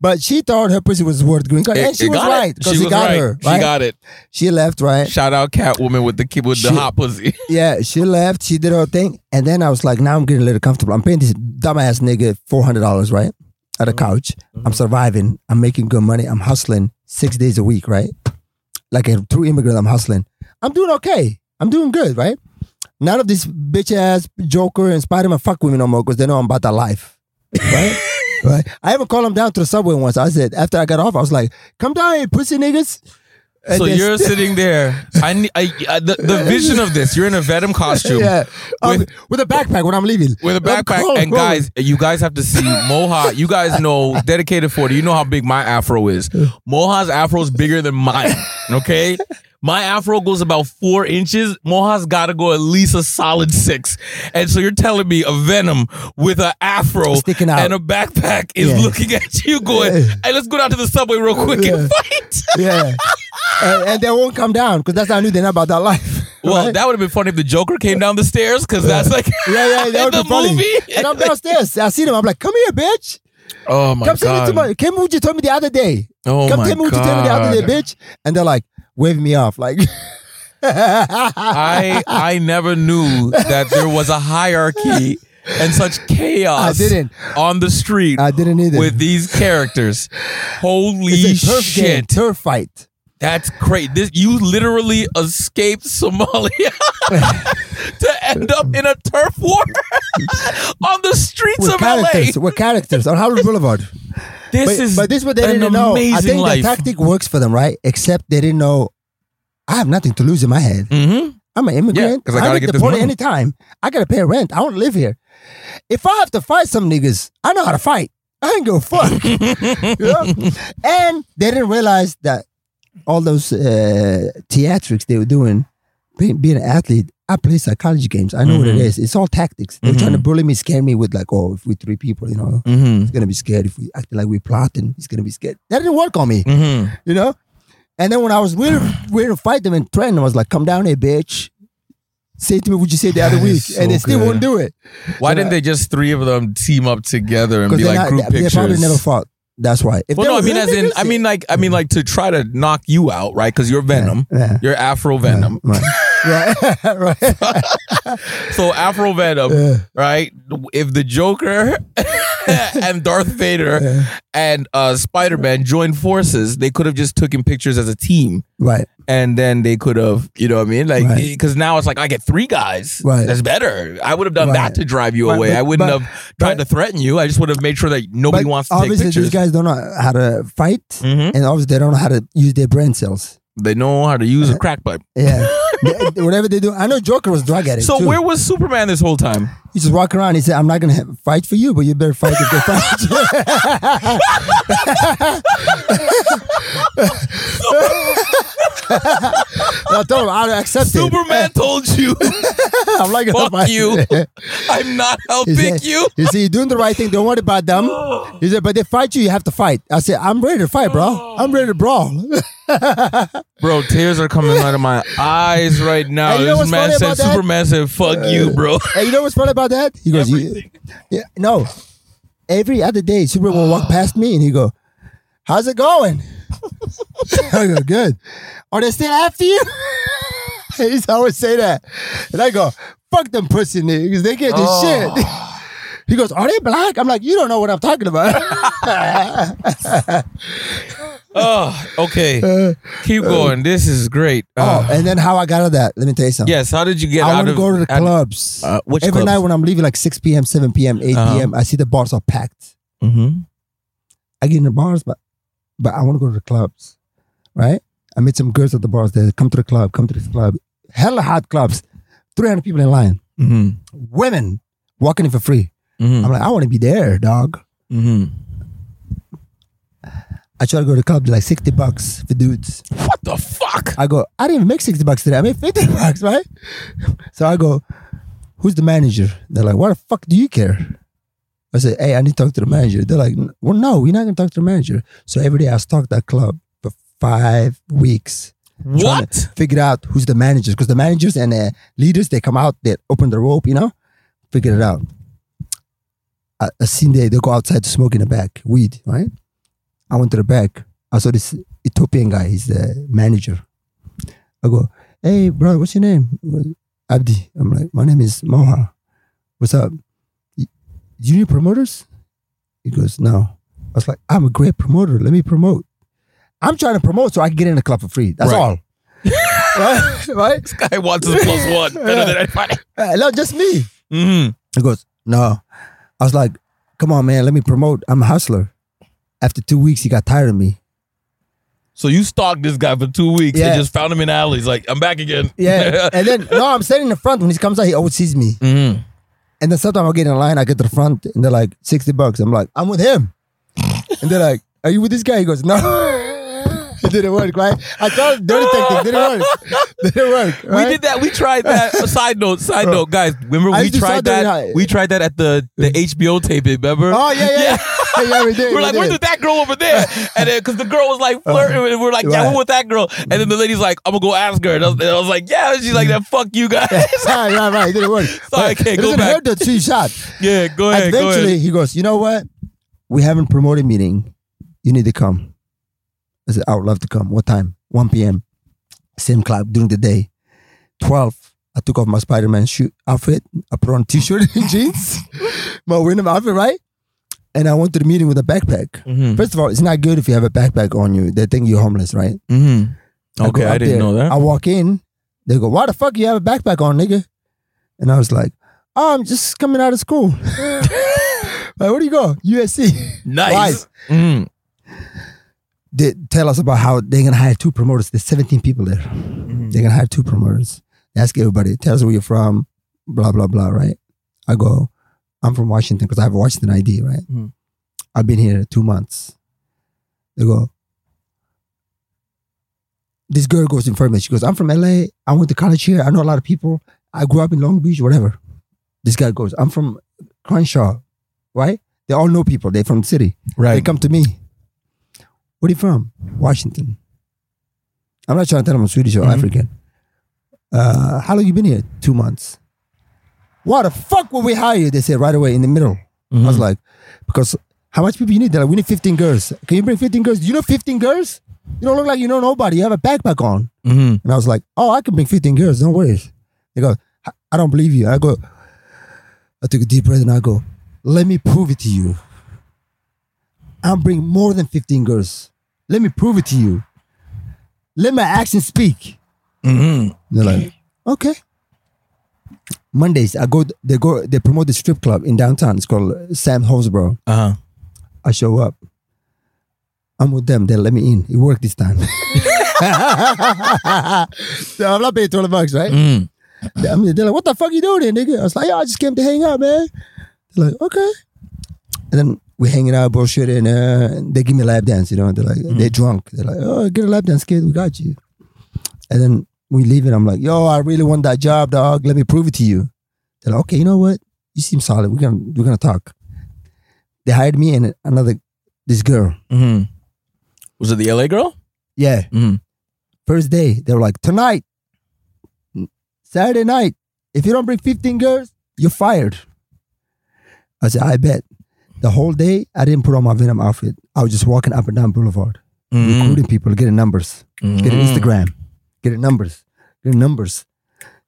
But she thought her pussy was worth green card. It- and she was right. Because She he was got right. her. She got it. She left, right? Shout out Catwoman with the kid with the hot pussy. Yeah, she left. She did her thing. And then I was like, now I'm getting a little comfortable. I'm paying this dumbass nigga $400, right? At a Mm-hmm. couch. I'm surviving. I'm making good money. I'm hustling six days a week, right? Like a true immigrant, I'm hustling. I'm doing okay. I'm doing good, right? None of this bitch ass Joker and Spider Man fuck with me no more because they know I'm about that life, right? right? I even called him down to the subway once. I said, after I got off, I was like, come down here, pussy niggas. And So you're still- sitting there. I, need, I, I the, the vision of this. You're in a Venom costume yeah, Um, with- with, a backpack when I'm leaving. with a backpack. cold, and guys, you guys have to see Moha. You guys know dedicated 40. You know how big my afro is. Moha's afro is bigger than mine. Okay. My afro goes about four inches. Moha's got to go at least a solid six. And so you're telling me a Venom with an afro Sticking out. and a backpack is Yeah. looking at you going, hey, let's go down to the subway real quick and Yeah. fight. yeah, and, and they won't come down because that's how I knew they're not about that life. Well, right? that would have been funny if the Joker came down the stairs because that's like yeah, yeah, that would the be funny. movie. And I'm downstairs. I see them. I'm like, come here, bitch. oh my Come see me god! tomorrow. Come what you told me the other day. Oh Come my tell me what you told me the other day, bitch. And they're like, wave me off. Like, I I never knew that there was a hierarchy and such chaos. I didn't. on the street I didn't either. with these characters. Holy turf game, turf fight. That's great. This you literally escaped Somalia to end up in a turf war on the streets With of characters, LA. with characters on Hollywood Boulevard. This But, is but this is what they didn't know. I think life. the tactic works for them, right? Except they didn't know. I have nothing to lose in my head. hmm I'm an immigrant. 'cause I gotta get get deported anytime. I gotta pay rent. I don't live here. If I have to fight some niggas, I know how to fight. I ain't give a fuck. you know? And they didn't realize that all those uh, theatrics they were doing, being, being an athlete, I play psychology games. I know what it Mhm. is. It's all tactics. They're trying to bully me, scare me with like, oh, if we three people, you know, hmm he's gonna be scared. If we act like we're plotting, he's gonna be scared. That didn't work on me hmm you know? And then when I was ready, ready to fight them and training, I was like, come down here, bitch. Say to me what you said the other week. is and they still good. won't do it. Why You didn't know? they just three of them team up together and be like not, group they, they probably never fought. That's why. If well, no, I mean, as in, I mean, like, I mean, like to try to knock you out, right? Because you're Venom, yeah. you're Afro Venom. Right. right. right. So Afro Venom, Yeah. right? If the Joker and Darth Vader Yeah. and uh, Spider Man joined forces, they could have just taken pictures as a team. Right. And then they could have, you know what I mean? Like, Right. because now it's like, I get three guys. Right. That's better. I would have done Right. that to drive you Right, away. but- I wouldn't but- have tried but- to threaten you. I just would have made sure that nobody wants to take obviously, pictures. these guys don't know how to fight. Mhm. And obviously, they don't know how to use their brain cells. They know how to use a crack pipe. Yeah. They- whatever they do. I know Joker was drug addict. So too. where was Superman this whole time? He just walk around. He said, "I'm not gonna fight for you, but you better fight if they fight." I told him I accept it. Superman told you, I'm like, fuck you. I'm not He helping said, you. You see, you're doing the right thing. Don't worry about them. He said, but they fight you, you have to fight. I said, I'm ready to fight, bro. I'm ready to brawl. Bro, tears are coming out of my eyes right now. You know this man said about that? Superman said, fuck you, uh, bro. and you know what's funny about that? He goes, yeah, no. Every other day, Superman will walk past me and he go, how's it going? I go, good. Are they still after you? he used to always say that. And I go, fuck them pussy niggas. They can't do Oh. shit. He goes, are they black? I'm like, you don't know what I'm talking about. Oh, okay. Keep going. This is great. oh, Uh, and then how I got out of that, let me tell you something. yes, how did you get I out want to go to the clubs. Uh, which Every clubs? night when I'm leaving, like 6 p.m., 7 p.m., 8 Uh-huh. p.m., I see the bars are packed. Mhm. I get in the bars, but but I want to go to the clubs, right? I met some girls at the bars. They come to the club, come to this club. Hella hot clubs, 300 people in line. Mhm. Women walking in for free. Mhm. I'm like, I want to be there, dog. Mhm. I try to go to the club, like 60 bucks for dudes. What the fuck? I go, I didn't even make 60 bucks today. I made 50 bucks, right? So I go, who's the manager? They're like, why the fuck do you care? I said, hey, I need to talk to the manager. They're like, well, no, you're not going to talk to the manager. So every day I stalk that club for five weeks. trying What? to figure out who's the managers because the managers and the leaders they come out they open the rope you know figure it out I, I seen they they go outside to smoke in the back weed right I went to the back I saw this Ethiopian guy he's the manager I go hey bro what's your name Abdi I'm like my name is Moha what's up "Y- you need promoters he goes no I was like I'm a great promoter let me promote I'm trying to promote so I can get in the club for free that's Right. all right? right? This guy wants his plus one better than anybody. Uh, no, just me. Mhm. He goes, no. I was like, come on, man, let me promote. I'm a hustler. After two weeks, he got tired of me. So you stalked this guy for two weeks Yeah. and just found him in alleys. Like I'm back again. Yeah. and then no, I'm standing in the front. When he comes out, he always sees me. Mhm. And then sometimes I'll get in line, I get to the front, and they're like, 60 bucks. I'm like, I'm with him. and they're like, Are you with this guy? He goes, No. it didn't work, right? I tried dirty tactic, didn't work. didn't work. We did that. We tried that. Side note, side note, guys. Remember we tried that that. We tried that at the the HBO taping. Remember? Oh, yeah, yeah. yeah. did. We're we like, did. where's that girl over there? And then, because the girl was like flirting, uh, and we're like, yeah, Right. we're with that girl. And then the lady's like, I'm gonna go ask her. And I was, and I was like, yeah. And she's like, then fuck you guys. right, right, right. It didn't work. Sorry, But okay, it go doesn't back. hurt that two shot. yeah, go ahead. Go Eventually, ahead. he goes, You know what? We haven't promoted meeting. You need to come. I said, I would love to come. What time? 1 p.m. Same club during the day. 12. I took off my Spider Man shoot outfit. I put on t shirt and jeans, my Wyndham outfit, right? And I went to the meeting with a backpack. Mhm. First of all, it's not good if you have a backpack on you. They think you're homeless, right? Mhm. Okay, go I didn't there. know that. I walk in. They go, "Why the fuck you have a backpack on, nigga?" And I was like, "Oh, I'm just coming out of school." like, where do you go? USC. nice. Mhm. They tell us about how they're gonna hire two promoters. There's 17 people there. Mm-hmm. They're gonna hire two promoters. Ask everybody, tell us where you're from, blah blah blah. Right? I go, I'm from Washington because I have a Washington ID. Right? Mhm. I've been here two months. They go. This girl goes in front of me. She goes, I'm from LA. I went to college here. I know a lot of people. I grew up in Long Beach, whatever. This guy goes, I'm from Crenshaw, right? They all know people. They're from the city. Right. They come to me. Where are you from? Washington. I'm not trying to tell them I'm Swedish or Mhm. African. Uh, how long you been here? Two months. Why the fuck would we hire you? They said right away in the middle. I was Mhm. like, because how much people you need? They're like, we need 15 girls. Can you bring 15 girls? Do you know 15 girls? You don't look like you know nobody. You have a backpack on. Mhm. And I was like, oh, I can bring 15 girls. No worries. They go, "I- don't believe you. I go, I took a deep breath and I go, let me prove it to you. I'm bringing more than 15 girls. Let me prove it to you. Let my actions speak. Mhm. They're like, okay. Mondays, I go. They go. They promote the strip club in downtown. It's called Sam Hosborough. Uh-huh. I show up. I'm with them. They let me in. It worked this time. so I'm not paying 20 bucks, right? Mhm. I mean, they're like, what the fuck you doing here, nigga? I was like, yeah, I just came to hang out, man. They're like, okay. And then we're hanging out, bullshit, and uh, they give me a lap dance, you know. They're like, they're drunk. They're like, oh, get a lap dance, kid. We got you. And then we leave it. I'm like, yo, I really want that job, dog. Let me prove it to you. They're like, okay, you know what? You seem solid. We're gonna we're gonna talk. They hired me and another this girl. Mhm. Was it the LA girl? Yeah. Mhm. First day, they were like, tonight, Saturday night, if you don't bring 15 girls, you're fired. I said, I bet. The whole day, I didn't put on my Venom outfit. I was just walking up and down Boulevard, Mhm. recruiting people, getting numbers, getting Mhm. Instagram, getting numbers, getting numbers.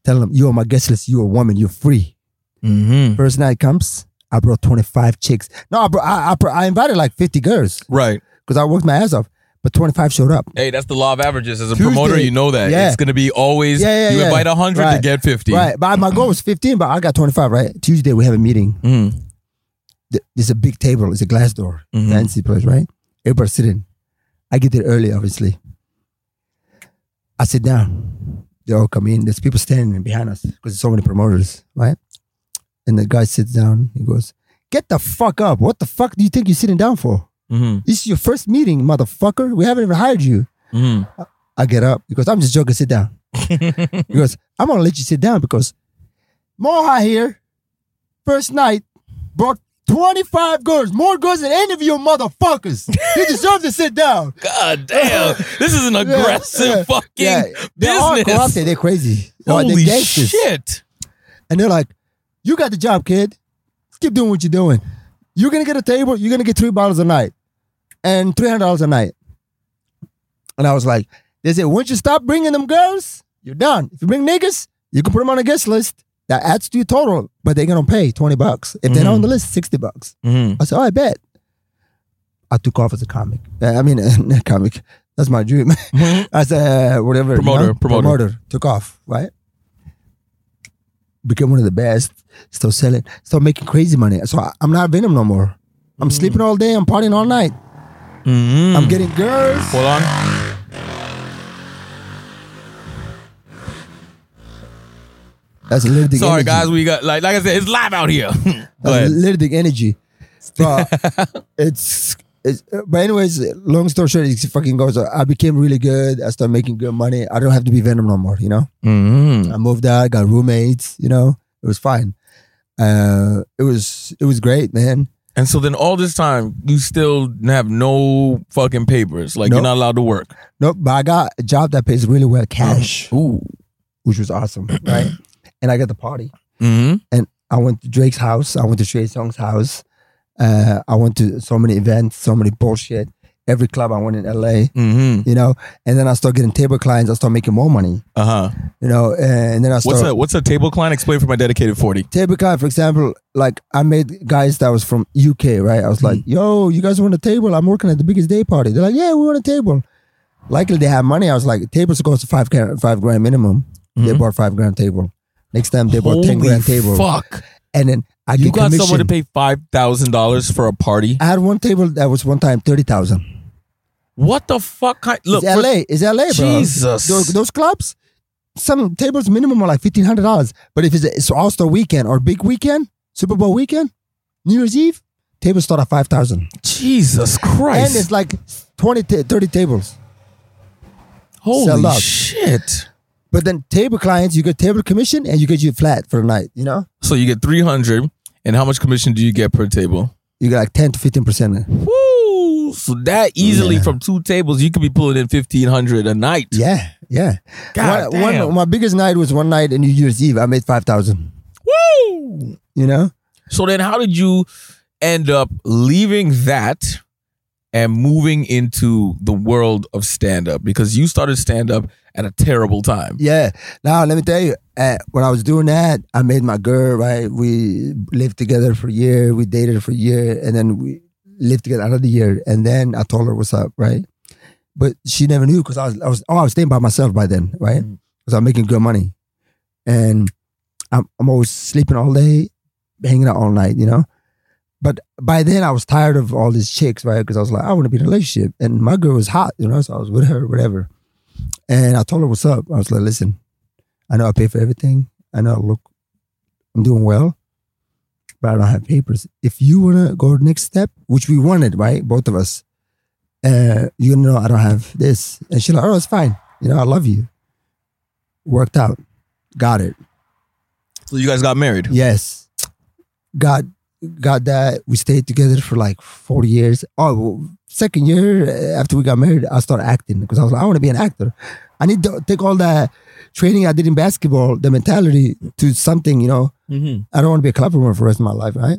Tell them, you're on my guest list, you're a woman, you're free. Mhm. First night comes, I brought 25 chicks. No, I, brought, I, I, I invited like 50 girls Right. because I worked my ass off, but 25 showed up. Hey, that's the law of averages. As a Tuesday. promoter, you know that. Yeah. It's gonna be always Yeah, yeah, you yeah. invite hundred to get fifty. Right. But my goal was 15, but I got 25, right? Tuesday, we have a meeting. Th- There's a big table. It's a glass door. Mhm. Fancy place, right? Everybody sitting. I get there early, obviously. I sit down. They all come in. There's people standing behind us because there's so many promoters, right? And the guy sits down. He goes, Get the fuck up. What the fuck do you think you're sitting down for? Mhm. This is your first meeting, motherfucker. We haven't even hired you. Mhm. I get up because I'm just joking. Sit down. he goes, I'm gonna let you sit down because Moha here, first night, brought 25 girls, more girls than any of you motherfuckers. you deserve to sit down. God damn, this is an aggressive yeah. fucking Yeah, they're all business. corrupted. They're crazy. They're- they're Holy gangsters. shit! And they're like, "You got the job, kid. Keep doing what you're doing. You're gonna get a table. You're gonna get three bottles a night, and three hundred dollars a night." And I was like, "They said once you stop bringing them girls, you're done. If you bring niggas, you can put them on a guest list. That adds to your total, but they're gonna pay twenty bucks. If they're not on the list, sixty bucks." Mhm. I said, "Oh, I bet." I took off as a comic. Uh, I mean, not comic. That's my dream. Mhm. as a whatever you Promoter, know, promoter. took off right became one of the best still selling still making crazy money so I, i'm not venom no more i'm sleeping all day i'm partying all night Mhm. i'm getting girls Hold on. That's a Little Sorry, energy. guys. We got like like I said, it's live out here. That's. Little energy. Bro, it's it's. But anyways, long story short, it fucking goes. I became really good. I started making good money. I don't have to be Venom no more. You know. Mhm. I moved out, got roommates. You know, it was fine. Uh, it was it was great, man. And so then all this time, you still have no fucking papers. Like you're not allowed to work. Nope, but I got a job that pays really well, cash, Ooh. which was awesome, right? And I got the party. Mm-hmm. And I went to Drake's house. I went to Trey Songz's house. Uh, I went to so many events, so many bullshit. Every club I went in LA, Mm-hmm. you know. And then I started getting table clients. I started making more money, Uh-huh. you know. And then I What's a what's a table client? Explain for my dedicated 40. table client, for example. Like I made guys that was from UK, right? I was like, "Yo, you guys want a table? I'm working at the biggest day party." They're like, "Yeah, we want a table." Likely they have money. I was like, "Tables cost five grand, five grand minimum." They Mhm. bought five grand table. Next time they bought ten Holy grand table, Fuck. and then I You get got commission. someone to pay five thousand dollars for a party? I had one table that was one time thirty thousand. What the fuck? Kind, look, it's LA. It's LA, bro. Jesus. Those, those clubs, some tables minimum are like fifteen hundred dollars. But if it's a, it's All Star weekend or big weekend, Super Bowl weekend, New Year's Eve, tables start at five thousand, Jesus Christ! and it's like 20, ta- 30 tables. Holy shit. But then table clients, you get table commission and you get you flat for the night. You know, So you get 300 and how much commission do you get per table? you get like ten to fifteen percent. Woo! So that easily Yeah. from two tables, you could be pulling in 1500 a night. Yeah, yeah. God one, damn. one, my biggest night was one night in New Year's Eve. I made five thousand. Woo! You know. So then how did you end up leaving that and moving into the world of stand up? Because you started stand up at a terrible time. Yeah. Now let me tell you, uh, when I was doing that, I made my girl. Right, we lived together for a year. We dated for a year, and then we lived together another year. And then I told her what's up, right? But she never knew because I was, I was, oh, I was staying by myself by then, right? Because I'm making good money, and I'm, I'm always sleeping all day, hanging out all night, you know. But by then I was tired of all these chicks, right? Because I was like, I want to be in a relationship, and my girl was hot, you know. So I was with her, whatever. And I told her what's up. I was like, listen, I know I pay for everything. I know I look, I'm doing well, but I don't have papers. If you wanna go next step, which we wanted, right, both of us, uh, you know I don't have this, and she's like, oh, it's fine. You know, I love you. Worked out, got it. So you guys got married. Yes, got got that. We stayed together for like four years. Oh, well, second year uh, after we got married, I started acting because I was like, I want to be an actor. I need to take all that training I did in basketball, the mentality to something. You know, Mm-hmm. I don't want to be a club performer for the rest of my life, right?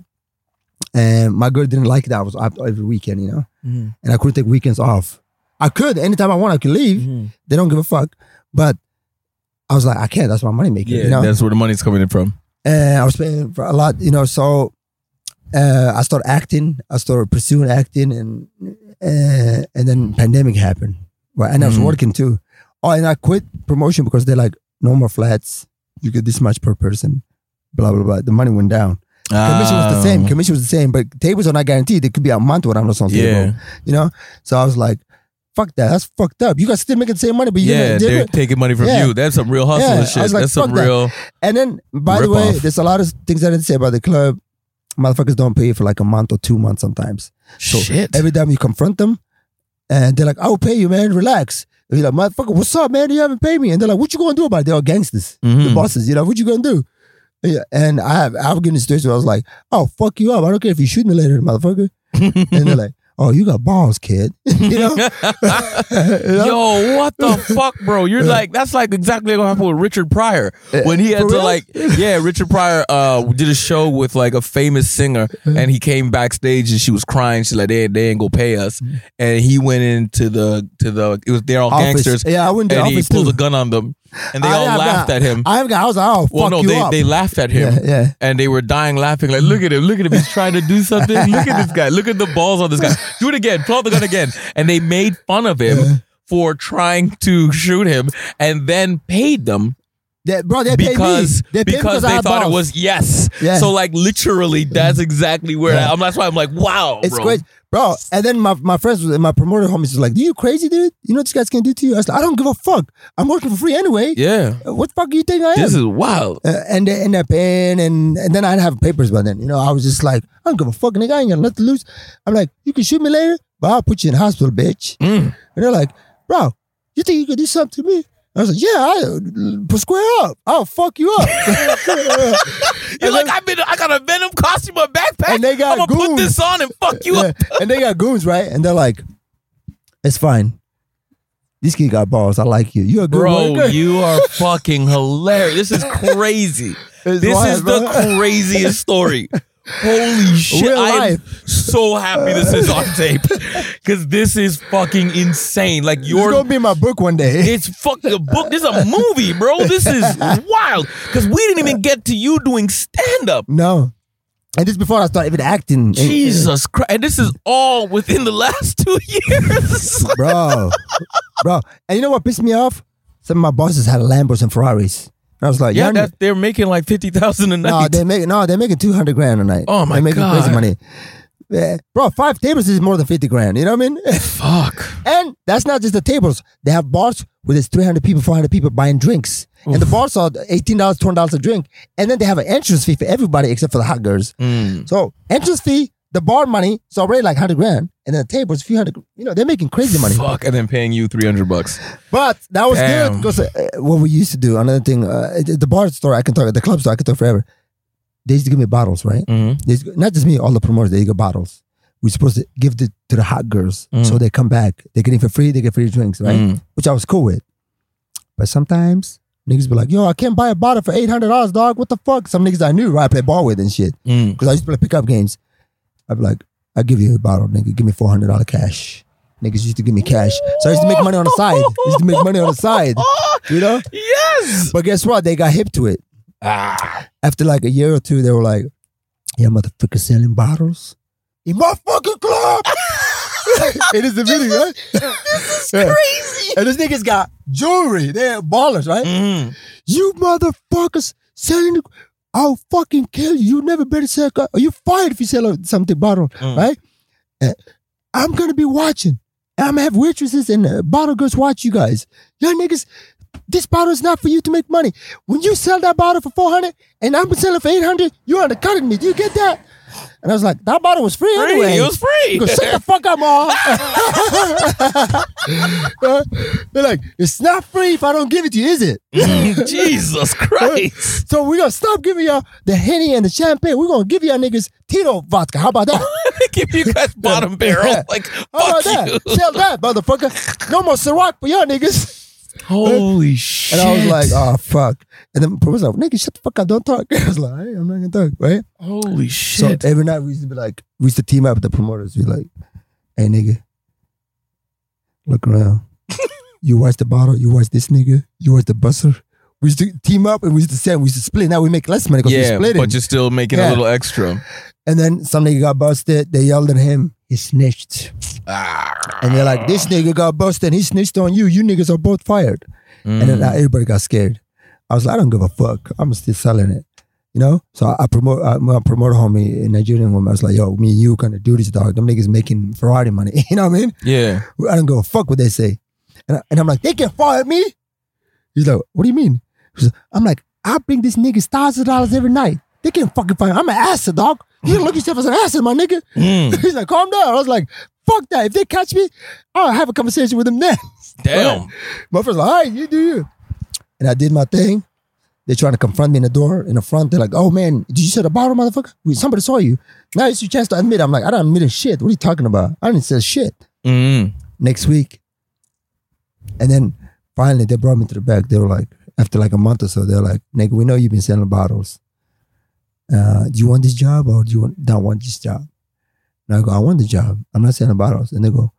And my girl didn't like that. I was out every weekend, you know, Mhm. and I couldn't take weekends off. I could anytime I want. I could leave. Mm-hmm. They don't give a fuck. But I was like, I can't. That's my money maker. Yeah, you know? that's where the money's coming in from. and I was paying for a lot, you know. So uh, I started acting. I started pursuing acting, and uh, and then pandemic happened. Right, and I was Mhm. working too. Oh, and I quit promotion because they're like, no more flats. You get this much per person. Blah blah blah. The money went down. Commission was the same. Ah. Commission was the same, but tables are not guaranteed. It could be a month when I'm not on Yeah, table. You know. So I was like, fuck that. That's fucked up. You guys still making the same money, but you yeah, they're taking money from Yeah. you. That's some real hustle Yeah, and shit. like, That's some that. real. And then, by the way, off. there's a lot of things I didn't say about the club. Motherfuckers don't pay for like a month or two months sometimes. So shit. every time you confront them, and they're like, "I will pay you, man. Relax." And you're like, "Motherfucker, what's up, man? You haven't paid me." And they're like, "What you gonna do about it?" They're all gangsters, the Mhm. bosses. You know, what you gonna do? Yeah, and I have I've been in situations where I was like, "Oh, fuck you up. I don't care if you shoot me later, motherfucker." and they're like, "Oh, you got balls, kid." you know? You know? Yo, what the fuck, bro? You're like that's like exactly what happened with Richard Pryor when he had to like yeah, Richard Pryor uh did a show with like a famous singer and he came backstage and she was crying. She's like they they ain't gonna pay us, and he went into the to the it was they're all Office. gangsters Yeah, I went to and he office pulled too. a gun on them and they I- all I've laughed at him. I've. I was like, "Oh, fuck well, no, you they up." they laughed at him. yeah, yeah. And they were dying laughing, like, look at him, look at him, he's trying to do something. Look at this guy, look at the balls on this guy. Do it again, pull out the gun again. And they made fun of him for trying to shoot him and then paid them Bro, they paid because me. They because they thought it was yes. Yeah. So like literally, that's exactly where Yeah. I, am. That's why I'm like, wow, It's bro. great, bro. And then my, my friends, was- my promoter homies was like, "Do you crazy, dude? You know what this guy's gonna do to you?" I was like, "I don't give a fuck. I'm working for free anyway. Yeah, Uh, What the fuck do you think I am?" this is wild. uh, and they end up paying, and and then I didn't have papers by then. You know, I was just like, I don't give a fuck, nigga. I ain't got nothing to lose. I'm like, you can shoot me later, but I'll put you in the hospital, bitch. Mm. And they're like, bro, you think you could do something to me? I was like, yeah, I square up. I'll fuck you up. You're like, I've been, I got a Venom costume, a backpack. And they got I'm gonna put this on and fuck you Yeah. up. and they got goons, right? And they're like, it's fine. This kid got balls. I like you. You're a good Bro, worker. you are fucking hilarious. This is crazy. It's This wild, is the craziest story. Holy shit. Real I am life. so happy this is on tape. Cause this is fucking insane. Like It's you're gonna be in my book one day. it's fucking a book. This is a movie, bro. This is wild. Cause we didn't even get to you doing stand up. no. And this before I started even acting. Jesus Christ. And this is all within the last two years. bro, bro. And you know what pissed me off? Some of my bosses had Lambos and Ferraris. I was like, yeah, they're making like 50,000 a night. no, they make no, they're making two hundred grand a night. Oh, my they're making God. crazy money. Yeah. Bro, five tables is more than fifty grand. You know what I mean? Fuck. and that's not just the tables. They have bars where there's three hundred people, four hundred people buying drinks, and the bars are eighteen dollars, twenty dollars a drink, and then they have an entrance fee for everybody except for the hot girls. Mm. So entrance fee, the bar money, is already like hundred grand, and then the table tables, few hundred. You know, they're making crazy money. Fuck. And then paying you 300 bucks. But that was Damn. good because uh, what we used to do. Another thing, uh, the bar store I can talk, the club store I can talk forever. They used to give me bottles, right? Mm-hmm. Used not just me, all the promoters. They get bottles. We're supposed to give it to the hot girls, Mm. so they come back. They get it for free. They get free drinks, right? Mm. Which I was cool with. But sometimes niggas be like, "Yo, I can't buy a bottle for eight hundred dollars, dog. What the fuck?" Some niggas I knew, right? I play ball with and shit Mm. because I used to play pickup games. I'd be like, "I'll give you a bottle, nigga. Give me four hundred dollar cash." Niggas used to give me cash, so I used to make money on the side. I used to make money on the side, you know. Yes. But guess what? They got hip to it. Ah. After like a year or two, they were like, "Yeah, motherfucker, selling bottles in my fucking club." it is the video, right? This is Crazy. And this niggas got jewelry. They're ballers, right? Mm. You motherfuckers selling. I'll fucking kill you. You never better sell. Are you fired if you sell something bottle, Mm. right? Uh, I'm gonna be watching. I'm gonna have waitresses and uh, bottle girls watch you guys. Young niggas, this bottle is not for you to make money. When you sell that bottle for 400 and I'm selling for 800, you're undercutting me. Do you get that? And I was like, that bottle was free, Free. anyway. It was free. Goes, shut the fuck up, Ma. They're like, it's not free if I don't give it to you, is it? Mm, Jesus Christ. So we're gonna stop giving y'all the Henny and the champagne. We're gonna give y'all niggas Tito vodka. How about that? Give you guys bottom barrel. Like, How about fuck that? Sell that, motherfucker. No more Ciroc for y'all niggas. Holy shit. And I was like, oh fuck. And then was like, nigga, shut the fuck up, don't talk. I was like, hey, I'm not gonna talk, right? holy shit. So every night we used to be like, we used to team up with the promoters. We like, hey nigga, look around. you watch the bottle, you watch this nigga, you watch the buster. We used to team up and we used to sell, we used to split. Now we make less money because we split it. but you're still making a little extra. And then some nigga got busted. They yelled at him. He snitched. And they're like, this nigga got busted. And he snitched on you. You niggas are both fired. And then Mm. uh, everybody got scared. I was like, I don't give a fuck. I'm still selling it. You know? So I, I promote I, my promoter homie, a Nigerian woman. I was like, yo, me and you gonna do this, dog. Them niggas making Ferrari money. you know what I mean? Yeah. I don't give a fuck what they say. And, I, and I'm like, they can fire me? He's like, what do you mean? Like, I'm like, I bring these niggas thousands of dollars every night. They can't fucking fire me. I'm an asset, dog. You can look yourself as an asset, my nigga. Mm. He's like, calm down. I was like, fuck that. If they catch me, I'll have a conversation with them then. Damn. My friend's like, all right, you do you. And I did my thing. They're trying to confront me in the door, in the front. They're like, oh man, did you set a bottle, motherfucker? Somebody saw you. Now it's your chance to admit. I'm like, I don't admit a shit. What are you talking about? I didn't say shit. Mm. Next week. And then finally they brought me to the back. They were like, after like a month or so, they're like, nigga, we know you've been selling bottles. Uh, do you want this job or do you want, not want this job? And I go, I want the job. I'm not saying selling bottles. And they go,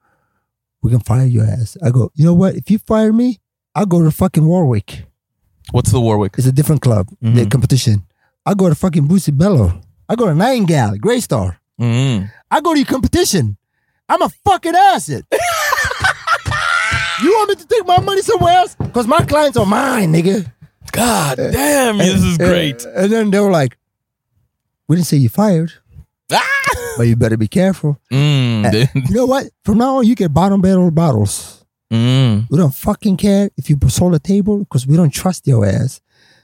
we can fire your ass. I go, you know what? If you fire me, I'll go to fucking Warwick. What's the Warwick? It's a different club, the Mhm. competition. I go to fucking Bootsy Bellows. I go to Nightingale, Grey Star. Mm. I go to your competition. I'm a fucking asset. you want me to take my money somewhere else? Because my clients are mine, nigga. God damn, this is great. And, and then they were like, "We didn't say you fired, Ah! but you better be careful." Mm, then- You know what? From now on, you get bottom barrel bottles. mm. We don't fucking care if you sold a table because we don't trust your ass.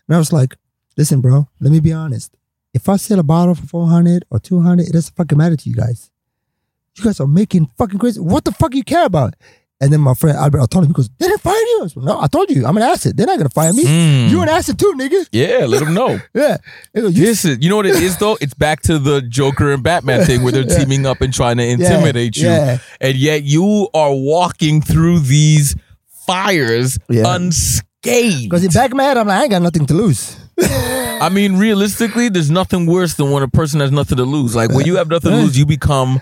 And I was like, listen, bro, let me be honest. If I sell a bottle for 400 or 200, it doesn't fucking matter to you guys. You guys are making fucking crazy. What the fuck you care about? And then my friend Albert, I told him, he goes, they didn't fire you. I said, no, I told you, I'm an asset. They're not going to fire me. Mm. You an asset too, nigga. Yeah, let them know. Yeah. Goes, you This is, you know what it is though? It's back to the Joker and Batman thing where they're Yeah. teaming up and trying to intimidate you. yeah. And yet you are walking through these fires Yeah. unscathed. Because in back mad, I'm like, I ain't got nothing to lose. I mean, realistically, there's nothing worse than when a person has nothing to lose. Like when you have nothing to lose, you become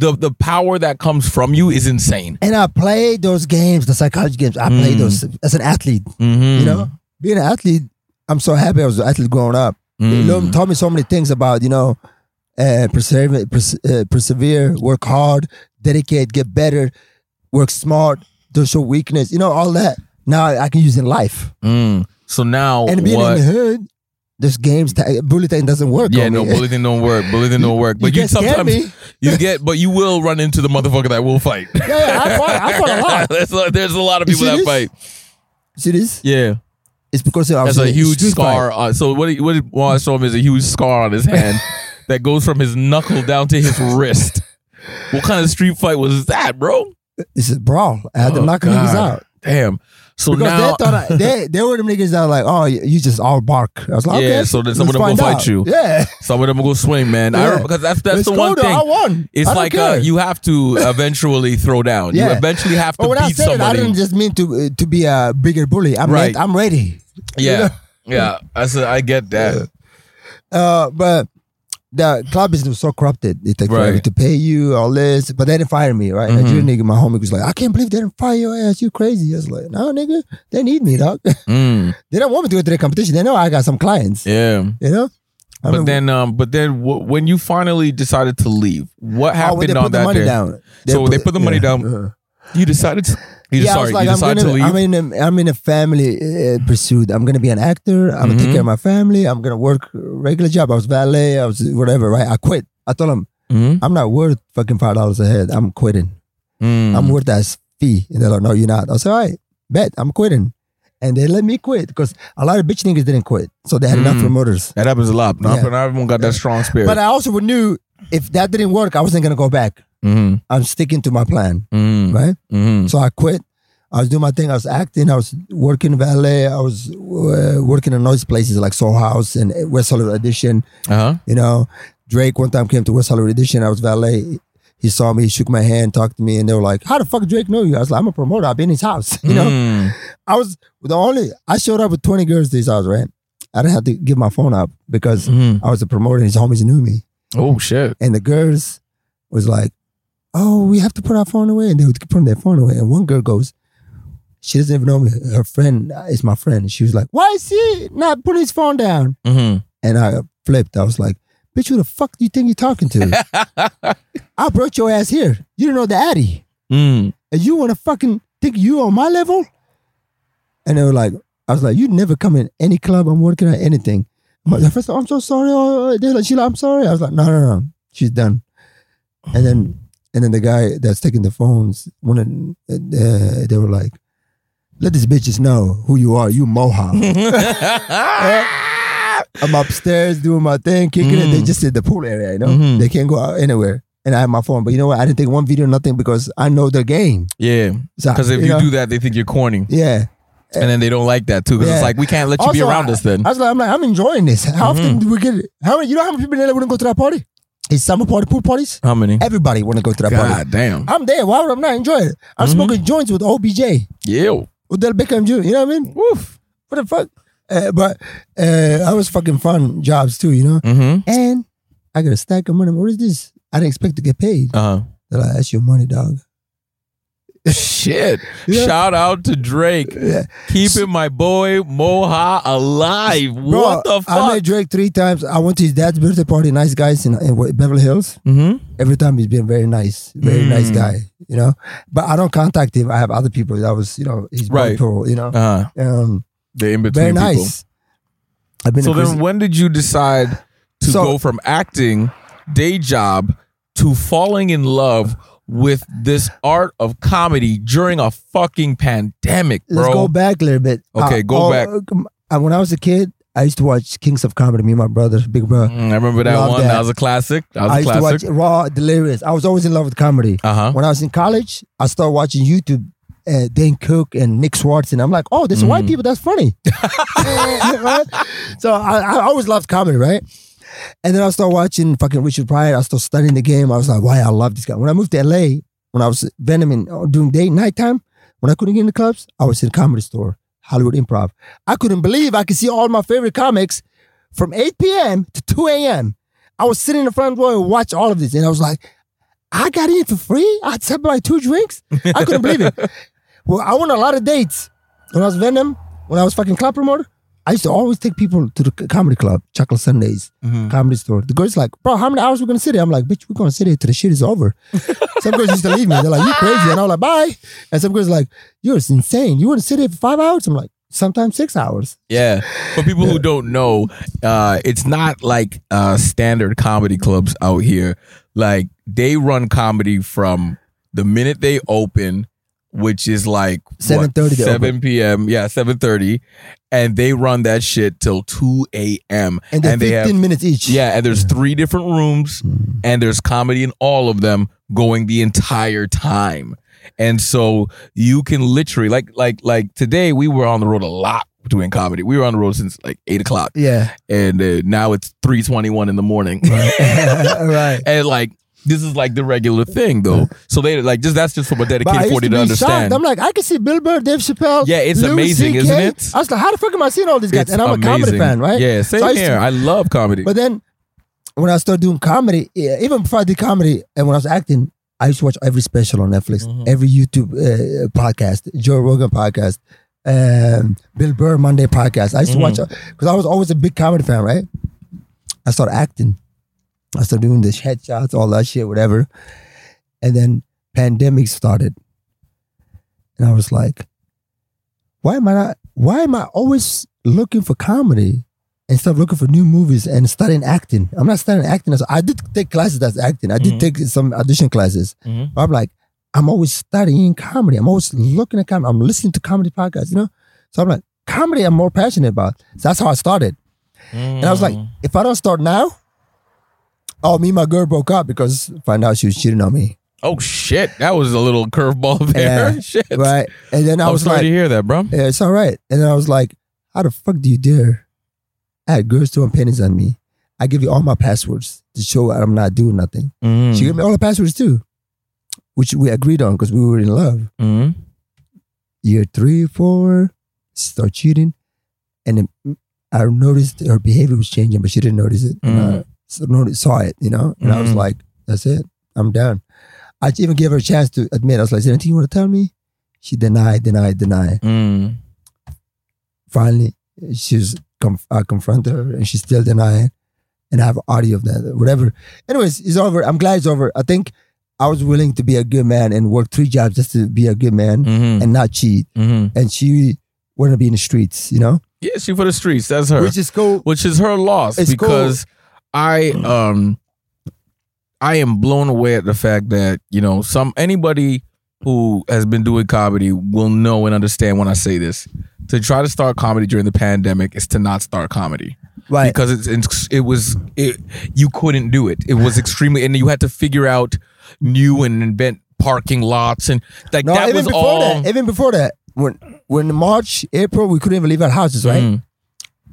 the the power that comes from you is insane. And I played those games, the psychology games. I Mm. played those as an athlete. Mm-hmm. You know, being an athlete, I'm so happy I was an athlete growing up. Mm. Lo- taught me so many things about, you know, uh, persevere, pers- uh, persevere, work hard, dedicate, get better, work smart, don't show weakness, you know, all that. Now I can use in life. Mm. So now And being what? in the hood, there's games, ta- bulletin doesn't work. yeah, no, me. bulletin don't work. Bulletin don't work. But you, can't sometimes you get, but you will run into the motherfucker that will fight. Yeah, yeah, I fought, I fought a lot. there's, a, there's a lot of people that this? fight. See this? Yeah, It's because I that's a huge scar. On, so what? He, what he want show him is a huge scar on his hand that goes from his knuckle down to his wrist. What kind of street fight was that, bro? It's a brawl. I had to Oh, knock niggas out. Damn. So Because now, they thought I, they they were the niggas that were like, oh, you you just all bark. I was like, Yeah, okay, so then some of them find go fight out. you. Yeah, some of them will go swing, man. Yeah. remember, because that's that's It's the one thing. I won. It's I like uh, you have to eventually throw down. You eventually have to But when I beat said it, I didn't just mean to uh, to be a bigger bully. I'm Right. ready. I'm ready. yeah, know? yeah. I said I get that. Uh, but the club business was so corrupted. They take forever Right. to pay you all this, but they didn't fire me. Right? Mhm. Nigerian nigga, my homie was like, I can't believe they didn't fire your ass. You crazy? I was like, no, nigga, they need me, dog. Mm, they don't want me to go to the competition. They know I got some clients. yeah. You know. I But then, um, but then w- when you finally decided to leave, what oh, happened they on put the that money day? down. So they put the money down. uh. You decided to. You yeah, I sorry, was like, I'm gonna, to leave. I'm in a, I'm in a family uh, pursuit. I'm gonna be an actor. I'm gonna take Mhm. care of my family. I'm gonna work regular job. I was valet. I was whatever. Right? I quit. I told him Mhm. I'm not worth fucking five dollars a head. I'm quitting. Mm. I'm worth that fee. And they're like, no, you're not. I said, all right, bet I'm quitting. And they let me quit because a lot of bitch niggas didn't quit, so they had enough Mm. promoters. that happens a lot. Not, Yeah. not everyone got that strong spirit. But I also knew if that didn't work, I wasn't gonna go back. mm-hmm. I'm sticking to my plan, Mm-hmm. right? Mm-hmm. So I quit. I was doing my thing. I was acting. I was working valet. I was uh, working in noise places like Soho House and West Hollywood Edition. Uh-huh. You know, Drake one time came to West Hollywood Edition. I was valet. He saw me, he shook my hand, talked to me, and they were like, "How the fuck Drake know you?" I was like, "I'm a promoter. I've been in his house." You know, Mm. I was the only. I showed up with 20 girls to his house, right? I didn't have to give my phone up because Mhm. I was a promoter. and His homies knew me, Oh shit. and the girls was like, "Oh, we have to put our phone away," and they would keep putting their phone away. And one girl goes, "She doesn't even know me. Her friend is my friend." She was like, "Why is he not putting his phone down?" Mm-hmm. And I flipped. I was like, "Bitch, who the fuck do you think you're talking to? I brought your ass here. You don't know the Addy, Mm. and you want to fucking think you on my level?" And they were like, "I was like, you never come in any club I'm working at anything." I'm like, first, I'm so sorry. Oh, they're like, Sheila, I'm sorry. I was like, no, no, no, she's done. And then, and then the guy that's taking the phones, one of, uh, they were like, "Let these bitches know who you are. You Moha." I'm upstairs doing my thing, kicking it. They Mm. just in the pool area, you know. Mhm. They can't go out anywhere. And I have my phone, but you know what? I didn't take one video, nothing, because I know the game. yeah. So, Because if you, know, do that, they think you're corny, yeah. and then they don't like that too. Because it's like we can't let you be around I, us. Then I was like, I'm like, I'm enjoying this. How often do we get it? How many, you know how many people in LA wouldn't go to that party? It's summer party, pool parties. how many? Everybody want to go to that party. God damn. I'm there. Why would I not enjoy it? I'm Mhm. smoking joints with OBJ, Ew. Odell Beckham Jr. You know what I mean? Woof. What the fuck? Uh, but uh, I was fucking fun jobs too, you know. Mm-hmm. And I got a stack of money. What is this? I didn't expect to get paid. Uh They're like, that's your money, dog. Shit. Yeah. Shout out to Drake. Yeah. Keeping my boy Moha alive. Bro, what the fuck? I met Drake three times. I went to his dad's birthday party, nice guys in, in Beverly Hills. mm-hmm. Every time he's been very nice, very Mm. nice guy, you know. But I don't contact him. I have other people. That was, you know, he's Right. right. you know. Uh-huh. Um, The in between Very people. nice. I've been So then, when did you decide to So- go from acting, day job, to falling in love with this art of comedy during a fucking pandemic, bro? Let's go back a little bit. Okay, go back. uh, when I was a kid, I used to watch Kings of Comedy. Me and my brother, big brother. Mm, I remember that Love one. that. That. was a classic. That was I a used classic. to watch Raw, Delirious. I was always in love with comedy. Uh huh. When I was in college, I started watching YouTube. Uh, Dane Cook and Nick Swartz, and I'm like, oh, there's white Mhm. people. That's funny. right? So I, I always loved comedy, right? And then I started watching fucking Richard Pryor. I started studying the game. I was like, why I love this guy. When I moved to LA, when I was Venom and uh, doing day nighttime, when I couldn't get in the clubs, I was in a comedy store, Hollywood Improv. I couldn't believe I could see all my favorite comics from 8 p.m. to 2 a.m. I was sitting in the front row and watch all of this, and I was like, I got in for free. I had to buy two drinks. I couldn't believe it. Well, I went a lot of dates when I was Venom. When I was fucking club promoter, I used to always take people to the comedy club, Chocolate Sundays, comedy store. The girls like, bro, how many hours we gonna sit here? I'm like, bitch, we're gonna sit here till the shit is over. some girls used to leave me. They're like, you crazy, and I'm like, bye. And some girls like, you're insane. You want to sit here for five hours? I'm like, sometimes six hours. Yeah. For people who don't know, uh, it's not like uh, standard comedy clubs out here. Like they run comedy from the minute they open, which is like 7:30 7 open. p.m. Yeah, seven thirty, and they run that shit till two a.m. And they're they 15 have minutes each. yeah, and there's three different rooms, mm. and there's comedy in all of them going the entire time. And so you can literally like like like today we were on the road a lot doing comedy. We were on the road since like eight o'clock, Yeah. and uh, now it's three twenty one in the morning. right. and like this is like the regular thing though. So they like just that's just from a dedicated forty to to understand. shocked. I'm like, I can see Bill Burr, Dave Chappelle. Yeah, it's Louis amazing, isn't it? I was like, how the fuck am I seeing all these guys? It's and I'm a comedy fan, right? Yeah, same So I used to- here. I love comedy. But then when I started doing comedy, yeah, even before I did comedy and when I was acting, I used to watch every special on Netflix, Mhm. every YouTube uh, podcast, Joe Rogan podcast, um, Bill Burr Monday podcast. I used to Mhm. watch because I was always a big comedy fan, right? I started acting. I started doing this headshots, all that shit, whatever. And then pandemic started. And I was like, why am I not, why am I always looking for comedy instead of looking for new movies and studying acting? I'm not studying acting. I did take classes as acting. I did Mhm. take some audition classes. Mhm. I'm like, I'm always studying comedy. I'm always looking at comedy. I'm listening to comedy podcasts, you know? So I'm like, comedy I'm more passionate about. So that's how I started. And I was like, Mm. if I don't start now, oh, me and my girl broke up because find out she was cheating on me. oh shit, that was a little curveball there. Yeah, shit. Right. And then I I'm was sorry like, to hear that, bro. yeah, it's all right. And then I was like, how the fuck do you dare? I had girls throwing pennies on me. I give you all my passwords to show I'm not doing nothing. Mm. She gave me all the passwords too, which we agreed on because we were in love. Mhm. Year three, four, start cheating. And then I noticed her behavior was changing, but she didn't notice it. And I noticed, saw it, you know? And I was Mhm. like, that's it. I'm done. I even gave her a chance to admit. I was like, is there anything you want to tell me? She denied, denied, denied. Mm. finally she's conf- I confronted her and she still denying and I have audio of that whatever anyways it's over I'm glad it's over I think I was willing to be a good man and work three jobs just to be a good man Mhm. and not cheat Mhm. and she wanted to be in the streets you know Yeah, she for the streets. That's her. which is cool which is her loss It's cool. because I um I am blown away at the fact that you know some anybody who has been doing comedy will know and understand when I say this. To try to start comedy during the pandemic is to not start comedy right because it's, it's it was it you couldn't do it. It was extremely and you had to figure out new and invent parking lots and like no that even was before all. that even before that when when March April we couldn't even leave our houses right Mhm,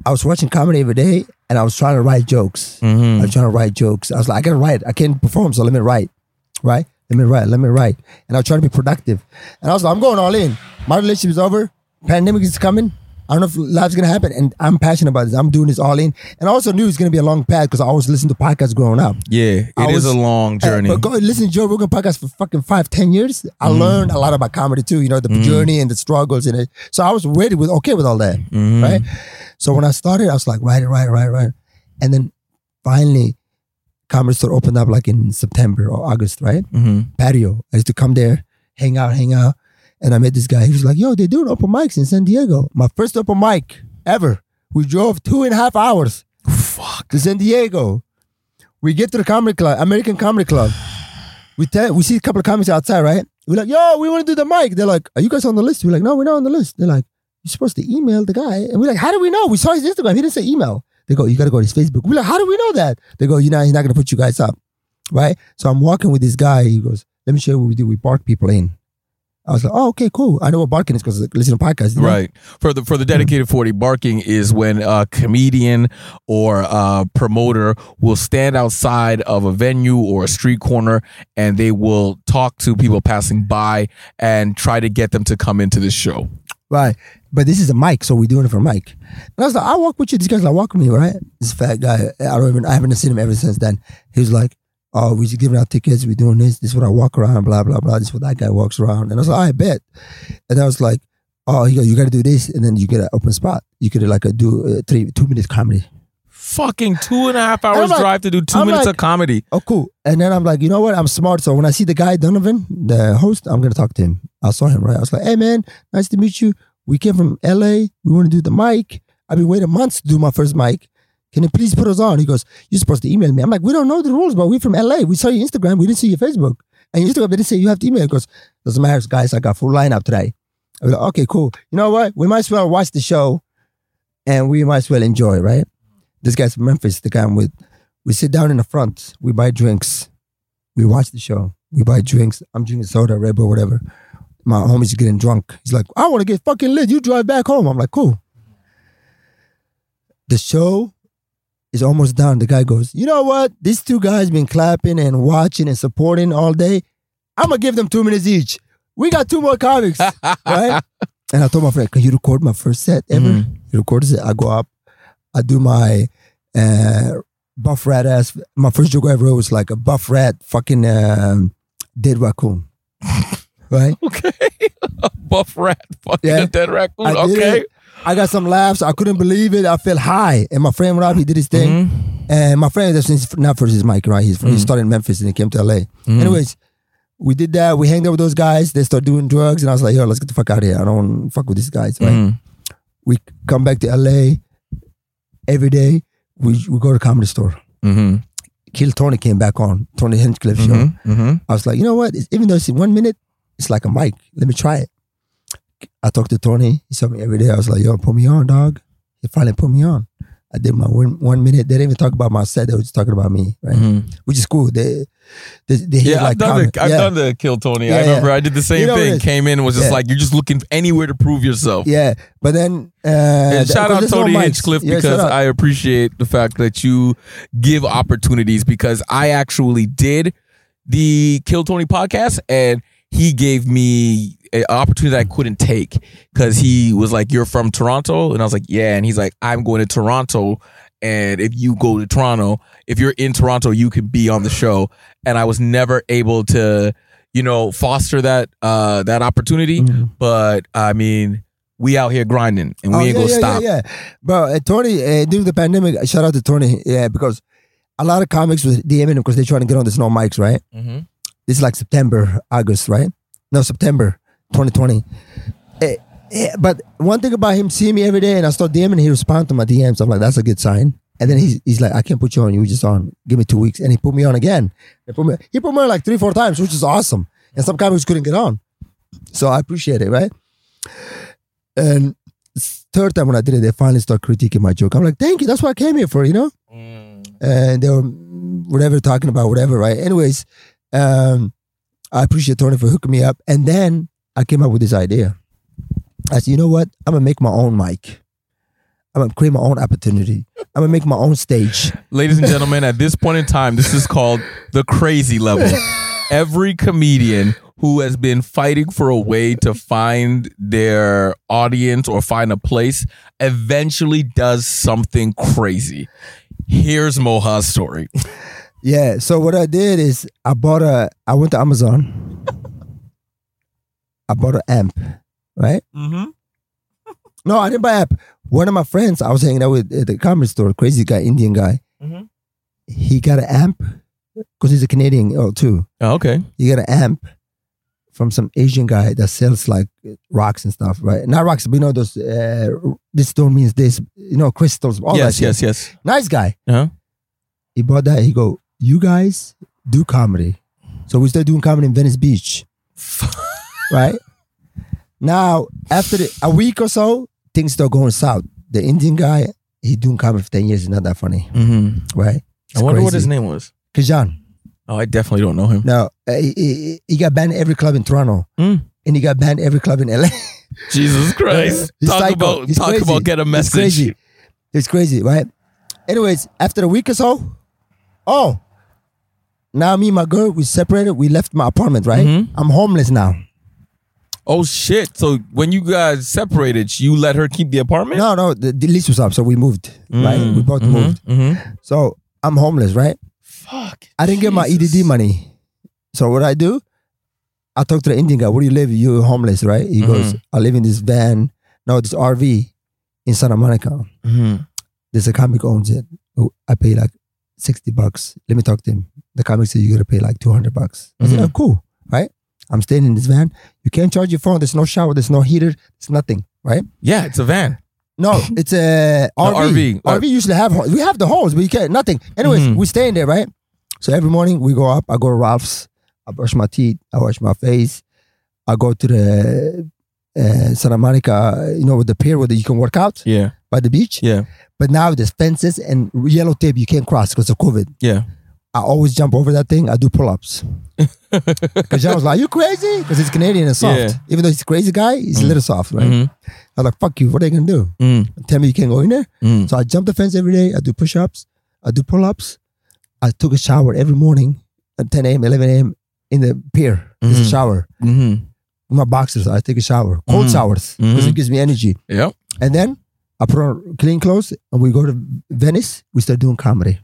I was watching comedy every day and I was trying to write jokes mhm. I was trying to write jokes. I was like, I gotta write. I can't perform, so let me write. Right? Let me write. Let me write. And I was trying to be productive. And I was like, I'm going all in. My relationship is over. Pandemic is coming. I don't know if life's gonna happen. And I'm passionate about this. I'm doing this all in. And I also knew it's gonna be a long path because I always listened to podcasts growing up. Yeah, it is was- a long journey. Uh, but go listen to Joe Rogan podcast for fucking five, ten years. I Mm-hmm. learned a lot about comedy too. You know, the journey and the struggles and it. So I was ready with okay with all that, Mhm. right? So when I started, I was like, write it, write it, write it, write it. And then finally, comedy store opened up like in September or August, right? Mhm. Patio. I used to come there, hang out, hang out. And I met this guy. He was like, "Yo, they're doing open mics in San Diego. My first open mic ever. We drove two and a half hours Fuck. to San Diego. We get to the comedy club, American Comedy Club. We tell, we see a couple of comics outside, right? We're like, "Yo, we want to do the mic." They're like, "Are you guys on the list?" We're like, "No, we're not on the list." They're like, "You're supposed to email the guy," and we're like, "How do we know?" We saw his Instagram. He didn't say email. They go, "You got to go to his Facebook." We're like, "How do we know that?" They go, "You know, he's not going to put you guys up." right? So I'm walking with this guy. He goes, "Let me show you what we do. We park people in." I was like, "Oh, okay, cool. I know what barking is because I listen to podcasts." you know? Right. For the for the dedicated mm-hmm. 40, barking is when a comedian or a promoter will stand outside of a venue or a street corner and they will talk to people passing by and try to get them to come into the show. Right. But this is a mic, so we're doing it for mic. And I was like, I'll walk with you. This guy's like, walk with me, right? This fat guy, I don't even, I haven't seen him ever since then. He was like, oh, we're just giving out tickets. We're doing this. This is what I walk around, blah, blah, blah. This is what that guy walks around. And I was like, I bet. And I was like, oh, he go, you got to do this. And then you get an open spot. You could like a do uh, three, two minutes comedy. Fucking two and a half hours like- drive to do 2 I'm minutes like- of comedy. Oh, cool. And then I'm like, you know what? I'm smart. So when I see the guy, Donovan, the host, I'm going to talk to him. I saw him, right? I was like, hey, man, nice to meet you. We came from LA. We want to do the mic. I've been waiting months to do my first mic. Can you please put us on? He goes, you're supposed to email me. I'm like, we don't know the rules, but we're from LA. We saw your Instagram. We didn't see your Facebook. And Instagram, didn't say you have to email. He goes, doesn't matter, guys. I got full lineup today. I was like, okay, cool. You know what? We might as well watch the show and we might as well enjoy, right? This guy's from Memphis, the guy I'm with. We sit down in the front. We buy drinks. We watch the show. We buy drinks. I'm drinking soda, Red Bull, whatever. My homie's getting drunk. He's like, I want to get fucking lit. You drive back home. I'm like, cool. The show is almost done. The guy goes, you know what? These two guys been clapping and watching and supporting all day. I'm gonna give them two minutes each. We got two more comics, right? And I told my friend, can you record my first set ever? Mhm. He records it. I go up. I do my uh, buff rat ass. My first joke I ever wrote was like a buff rat fucking um, dead raccoon. right? Okay. Buff rat. Fucking Yeah. a dead raccoon. Okay. it. I got some laughs. I couldn't believe it. I felt high. And my friend Rob, he did his thing. Mhm. And my friend, that's not for his mic, right? He's from, he Mhm. started in Memphis and he came to LA. Mhm. Anyways, we did that. We hanged out with those guys. They start doing drugs. And I was like, yo, let's get the fuck out of here. I don't want fuck with these guys, right? Mhm. We come back to LA every day. We, we go to the comedy store. Mhm. Kill Tony came back on, Tony Hinchcliffe show. Mhm. Mhm. I was like, you know what? It's- even though it's in one minute, it's like a mic. Let me try it. I talked to Tony. He saw me every day. I was like, yo, put me on, dog. He finally put me on. I did my one, one minute. They didn't even talk about my set. They were just talking about me, right? Mhm. Which is cool. They, they, they hear Yeah, like I've done the I've yeah. done the kill Tony. Yeah, I yeah. remember I did the same You know thing. Came in and was just Yeah. like you're just looking anywhere to prove yourself. Yeah, but then uh, And the- shout out there's no Tony mics. Hinchcliffe Yeah, because. I appreciate the fact that you give opportunities because I actually did the Kill Tony podcast and he gave me an opportunity that I couldn't take because he was like, You're from Toronto? And I was like, Yeah. And he's like, I'm going to Toronto. And if you go to Toronto, if you're in Toronto, you can be on the show. And I was never able to, you know, foster that uh that opportunity. Mhm. But I mean, we out here grinding and we Oh, ain't yeah, gonna yeah, stop. Yeah, yeah. Bro, uh, Tony, uh, during the pandemic, shout out to Tony, yeah, because a lot of comics was DMing him because they're trying to get on the snow mics, right? Mm-hmm. This is like September, August, right? No, September 2020. Eh, eh, but one thing about him seeing me every day and I start DMing, he responds to my DMs. I'm like, that's a good sign. And then he's, he's like, I can't put you on. You just on. Give me two weeks. And he put me on again. He put me, he put me on like three, four times, which is awesome. And some comics couldn't get on. So I appreciate it, right? And third time when I did it, they finally start critiquing my joke. I'm like, thank you. That's what I came here for, you know? and they were mm, whatever talking about whatever, right? Anyways, um, I appreciate Tony for hooking me up, and then I came up with this idea. I said, you know what? I'm gonna make my own mic. I'm gonna create my own opportunity. I'm gonna make my own stage. Ladies and gentlemen, at this point in time, this is called the crazy level. Every comedian who has been fighting for a way to find their audience or find a place eventually does something crazy. Here's Mohaw's story. Yeah. So what I did is I bought a. I went to Amazon. I bought an amp, right? Mm-hmm. No, I didn't buy amp. One of my friends I was hanging out with at the comedy store, crazy guy, Indian guy. Mhm. He got an amp because he's a Canadian oh, too. Oh, okay. You got an amp from some Asian guy that sells like rocks and stuff, right? Not rocks, but you know those. Uh, this stone means this, you know, crystals. All yes, that yes, shit. yes. Nice guy. Uh-huh. He bought that. He go, you guys do comedy, so we started doing comedy in Venice Beach, right? Now after the, a week or so, things start going south. The Indian guy, he doing comedy for ten years. He's not that funny, Mm-hmm. right? I wonder what his name was. Kajan. Oh, I definitely don't know him. No, uh, he, he, he got banned every club in Toronto, Mm. and he got banned every club in LA. Jesus Christ! He's talk psycho. about He's talk crazy. about get a message. It's crazy. It's crazy, right? Anyways, after a week or so, oh, now me and my girl we separated. We left my apartment, right? Mhm. I'm homeless now. Oh shit! So when you guys separated, you let her keep the apartment? No, no, the, the lease was up, so we moved. Right, we both Mhm, moved. mhm. So I'm homeless, right? Fuck. I didn't get my EDD money. So what I do? I talk to the Indian guy. Where do you live? You're homeless, right? He goes, Mhm. I live in this van, no, this RV in Santa Monica. Mhm. There's a comic owns it. I pay like 60 bucks. Let me talk to him. The comic said you gotta pay like 200 bucks. I said, Mhm. oh, cool, right? I'm staying in this van. You can't charge your phone. There's no shower. There's no heater. It's nothing, right? Yeah, it's a van. No, it's a No, RV. RV. RV usually have we have the holes, but you can't nothing. Anyways, Mhm. we stay in there, right? So every morning we go up. I go to Ralph's. I brush my teeth. I wash my face. I go to the uh, Santa Monica, you know, with the pier where you can work out Yeah, by the beach. yeah, But now there's fences and yellow tape you can't cross because of COVID. yeah. I always jump over that thing. I do pull ups. Because John was like, "You crazy?" Because he's Canadian and soft. Yeah. Even though he's a crazy guy, he's a little soft, right? Mhm. I was like, "Fuck you! What are you gonna do? Mm, Tell me you can't go in there?" mm. So I jump the fence every day. I do push ups. I do pull ups. I took a shower every morning at 10 a.m., 11 a.m. in the pier. There's a Mhm. shower. Mhm. My boxers, I take a shower. Cold Mhm. showers because Mhm. it gives me energy. Yeah. And then I put on clean clothes and we go to Venice. We start doing comedy.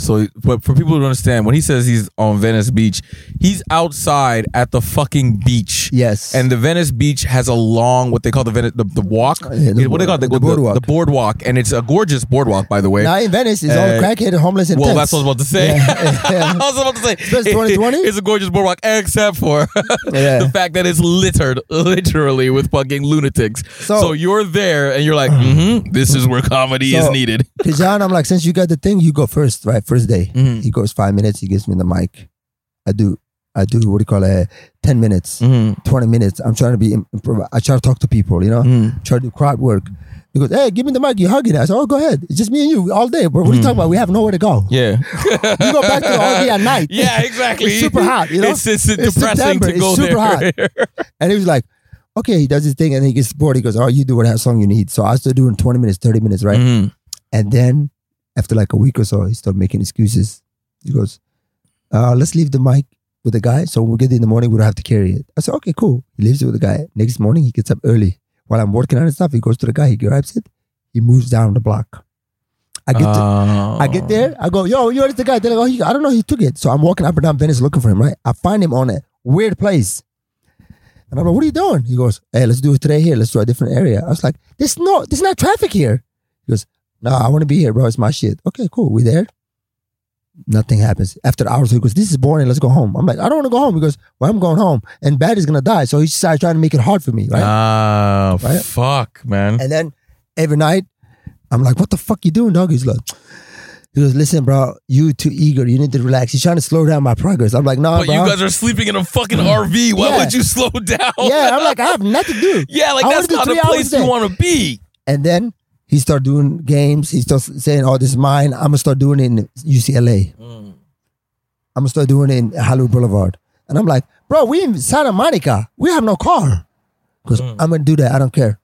So, but for people to understand, when he says he's on Venice Beach, he's outside at the fucking beach. Yes. And the Venice Beach has a long, what they call the Venice, the, the walk. Yeah, the what they call it? board- the boardwalk. The, boardwalk, and it's a gorgeous boardwalk, by the way. now in Venice, it's all Uh, crackhead, homeless, and well, tents. that's what I was about to say. Yeah, yeah. I was about to say Especially 2020? it's a gorgeous boardwalk, except for the fact that it's littered, literally, with fucking lunatics. So, So- you're there, and you're like, mm-hmm, this is where comedy is needed. Because John, I'm like, since you got the thing, you go first, right? First day. Mhm. He goes five minutes. He gives me the mic. I do. I do what do you call it? Ten minutes, Mm-hmm. twenty minutes. I'm trying to be. Improv- I try to talk to people. You know, Mm-hmm. try to do crowd work. He goes, hey, give me the mic. You're hugging it. I said, oh, go ahead. It's just me and you all day. Bro, what are you talking about? We have nowhere to go. Yeah. We go back to the RV at night. Yeah, exactly. It's super hot, you know? It's, it's, It's depressing September. to It's go super there. And he was like, okay, he does his thing, and he gets bored. He goes, oh, you do whatever song you need. So I started doing twenty minutes, thirty minutes, right? Mhm. And then after like a week or so, he started making excuses. He goes, uh, let's leave the mic with the guy. So when we get in the morning, we don't have to carry it. I said, okay, cool. He leaves it with the guy. Next morning, he gets up early. While I'm working on his stuff, he goes to the guy, he grabs it, he moves down the block. I get to, I get there, I go, yo, you are the guy. They're like, oh, he, I don't know, he took it. So I'm walking up and down Venice looking for him, right? I find him on a weird place. And I'm like, what are you doing? He goes, hey, let's do it today here. Let's do a different area. I was like, there's no, there's not traffic here. He goes, no, I want to be here, bro. It's my shit. Okay, cool. We there. Nothing happens. After hours, he goes, this is boring. Let's go home. I'm like, I don't want to go home. He goes, well, I'm going home. And Bad is going to die. So he started trying to make it hard for me, right? Ah, Right? fuck, man. And then every night, I'm like, what the fuck you doing, dog? He's like, he goes, listen, bro, you too eager. You need to relax. He's trying to slow down my progress. I'm like, no, But bro. you guys are sleeping in a fucking RV. Why Yeah. would you slow down? yeah, I'm like, I have nothing to do. yeah, like I that's not a place you want to be. And then he started doing games. He starts saying, oh, this is mine. I'm to start doing it in UCLA. I'm going to start doing it in Hollywood Boulevard. And I'm like, bro, we in Santa Monica. We have no car. Because Mm. I'm to do that. I don't care.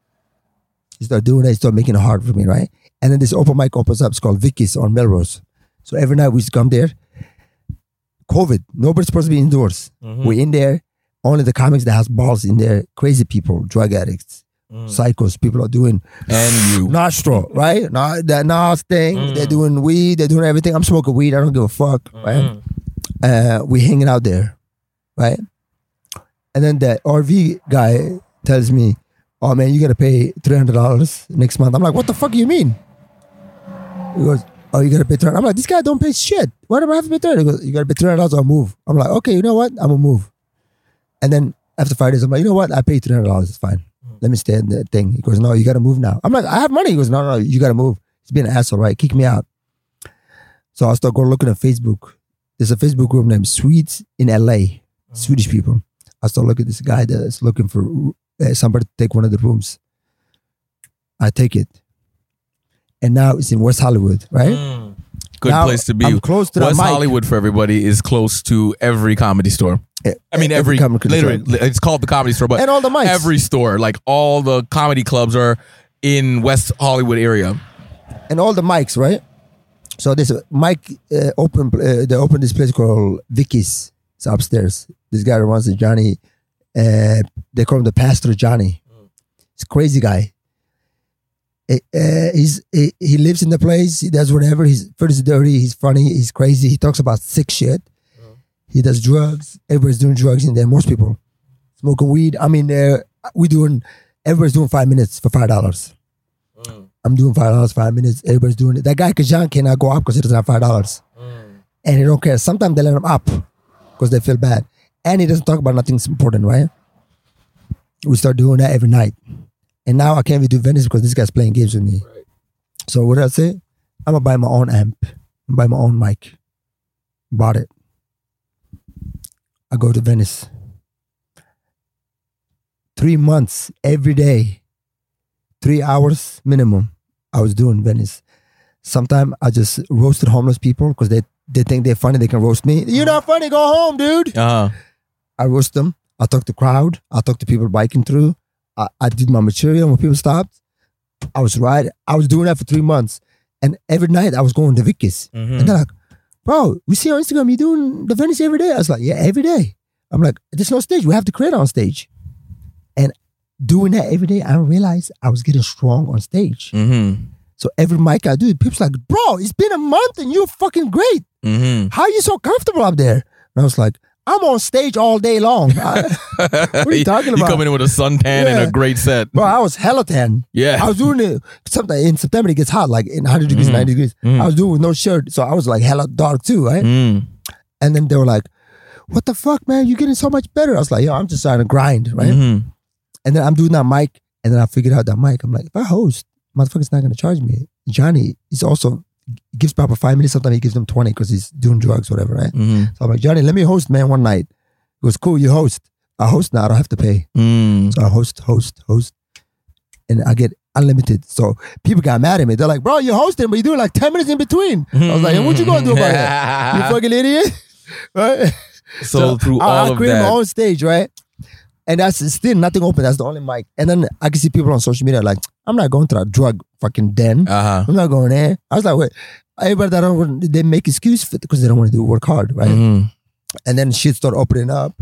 He started doing it. He started making it hard for me, right? And then this open mic opens up. It's called Vicky's on Melrose. So every night we used to come there. COVID. Nobody's supposed to be indoors. Mm-hmm. We're in there. Only the comics that has balls in there. Crazy people, drug addicts, Mm. psychos. People are doing And you. nostril, right? Nah, that Nas thing. Mm. They're doing weed. They're doing everything. I'm smoking weed. I don't give a fuck, right? Mhm. Uh, we hanging out there, right? And then the RV guy tells me, "Oh man, you gotta pay three hundred dollars next month." I'm like, "What the fuck do you mean?" He goes, "Oh, you gotta pay 300 I'm like, "This guy don't pay shit. Why do I have to pay 300 He goes, "You gotta pay three hundred dollars or move." I'm like, "Okay, you know what? I'm gonna move." And then after five days, I'm like, you know what? I paid three hundred dollars. It's fine. Let me stay in the thing. He goes, no, you got to move now. I'm like, I have money. He goes, no, no, no you got to move. He's being an asshole, right? Kick me out. So I start going looking at Facebook. There's a Facebook group named Swedes in LA, Swedish people. I start looking at this guy that's looking for uh, somebody to take one of the rooms. I take it, and now it's in West Hollywood, right? Mm. Good Now place to be. I'm close to West. Hollywood for everybody is close to every comedy store. I mean, every, comedy literally, store. it's called the comedy store, but and all the mics. every store, like all the comedy clubs, are in West Hollywood area. and all the mics, right? So this Mike uh, open uh, they opened this place called Vicky's. It's upstairs. This guy runs it, Johnny. Uh, they call him the Pastor Johnny. It's a crazy guy. Uh, uh, he's he, he lives in the place. He does whatever. He's first dirty. He's funny. He's crazy. He talks about sick shit. He does drugs. Everybody's doing drugs in there. Most people smoking weed. I mean, uh, we doing. Everybody's doing five minutes for five dollars. I'm doing five dollars, five minutes. Everybody's doing it. That guy Kajan cannot go up because he doesn't have five dollars, and he don't care. Sometimes they let him up because they feel bad, and he doesn't talk about nothing important, right? We start doing that every night, and now I can't even do Venice because this guy's playing games with me. So what did I say? I'm gonna buy my own amp, I'm buy my own mic. Bought it. I go to Venice. Three months every day, three hours minimum. I was doing Venice. Sometimes I just roasted homeless people because they, they think they're funny. They can roast me. You're not funny. Go home, dude. Uh, I roast them. I talk to crowd. I talk to people biking through. I, I did my material when people stopped. I was right. I was doing that for three months. And every night I was going to Vicky's. Mm-hmm. And they're like, bro, we see on Instagram you doing the Venice every day. I was like, yeah, every day. I'm like, there's no stage. We have to create on stage. And doing that every day, I realized I was getting strong on stage. mm-hmm. So every mic I do, people's like, bro, it's been a month and you're fucking great. Mm-hmm. How are you so comfortable up there? And I was like, I'm on stage all day long. I- what are you talking about? You come in with a suntan and a great set. bro, I was hella tan. Yeah. I was doing it something in September. It gets hot, like in 100 degrees, Mhm. 90 degrees. Mm. I was doing with no shirt, so I was like hella dark too, right? Mm. And then they were like, "What the fuck, man? You're getting so much better." I was like, "Yo, I'm just trying to grind, right?" Mhm. And then I'm doing that mic, and then I figured out that mic. I'm like, if I host, motherfucker's not gonna charge me. Johnny is also gives Papa five minutes. Sometimes he gives them twenty because he's doing drugs, whatever, right? Mhm. So I'm like, Johnny, let me host, man, one night. He goes, cool, you host. I host now. I don't have to pay. Mm. So I host, host, host, and I get unlimited. So people got mad at me. They're like, bro, you're hosting, but you're doing like 10 minutes in between. I was like, "And what you gonna do about it? You fucking idiot. right? so, through I, all I of created my own stage, right? And that's still nothing open. That's the only mic. And then I can see people on social media like, I'm not going to that drug fucking den. uh-huh. I'm not going there. I was like, wait, everybody that don't want- they make excuse for because they don't want to do work hard, right? Mhm. And then shit start opening up,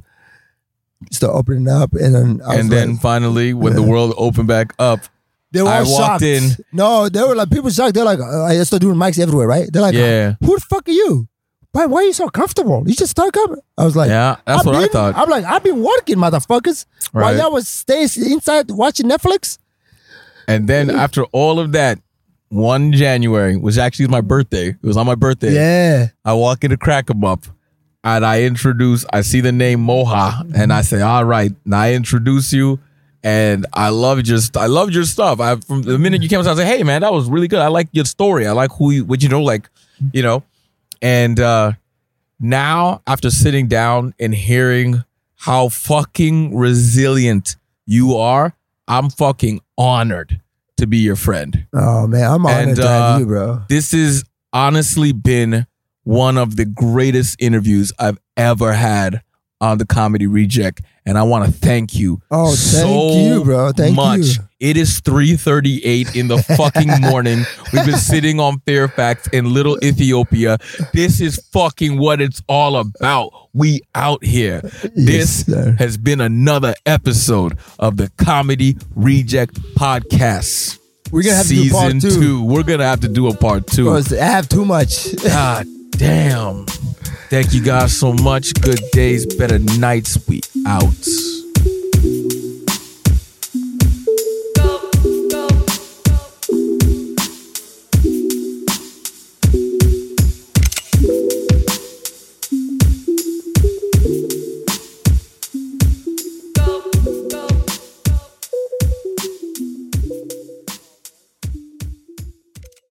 start opening up, and then I was and then like, finally, when the world opened back up, they were I all shocked. in. No, they were like people shocked. They're like, uh, I started doing mics everywhere, right? They're like, yeah, who the fuck are you? Why, why are you so comfortable? You just start coming. I was like, yeah, that's I've what I been- thought. I'm like, I've been working, motherfuckers. While Right. y'all was staying inside watching Netflix. And then after all of that, one January was actually my birthday. It was on my birthday. Yeah. I walk into Crack 'em Up and I introduce, I see the name Mohaw and I say, all right, now I introduce you and I loved your, I loved your stuff. I, from the minute you came I said, hey man, that was really good. I like your story. I like who you, what you know, like, you know, and, uh, now after sitting down and hearing how fucking resilient you are, I'm fucking honored to be your friend Oh man, I'm honored And, to have uh, you, bro. this has honestly been one of the greatest interviews I've ever had on the Comedy Reject, and I want to thank you. Oh, thank so you, bro. Thank you. much. you. It is three thirty-eight in the fucking morning. We've been sitting on Fairfax in Little Ethiopia. This is fucking what it's all about. We out here. this sir. has been another episode of the Comedy Reject Podcast. We're gonna have to do Season part two. We're gonna have to do a part two. Because I have too much. God Damn. Thank you guys so much. Good days, better nights. We out.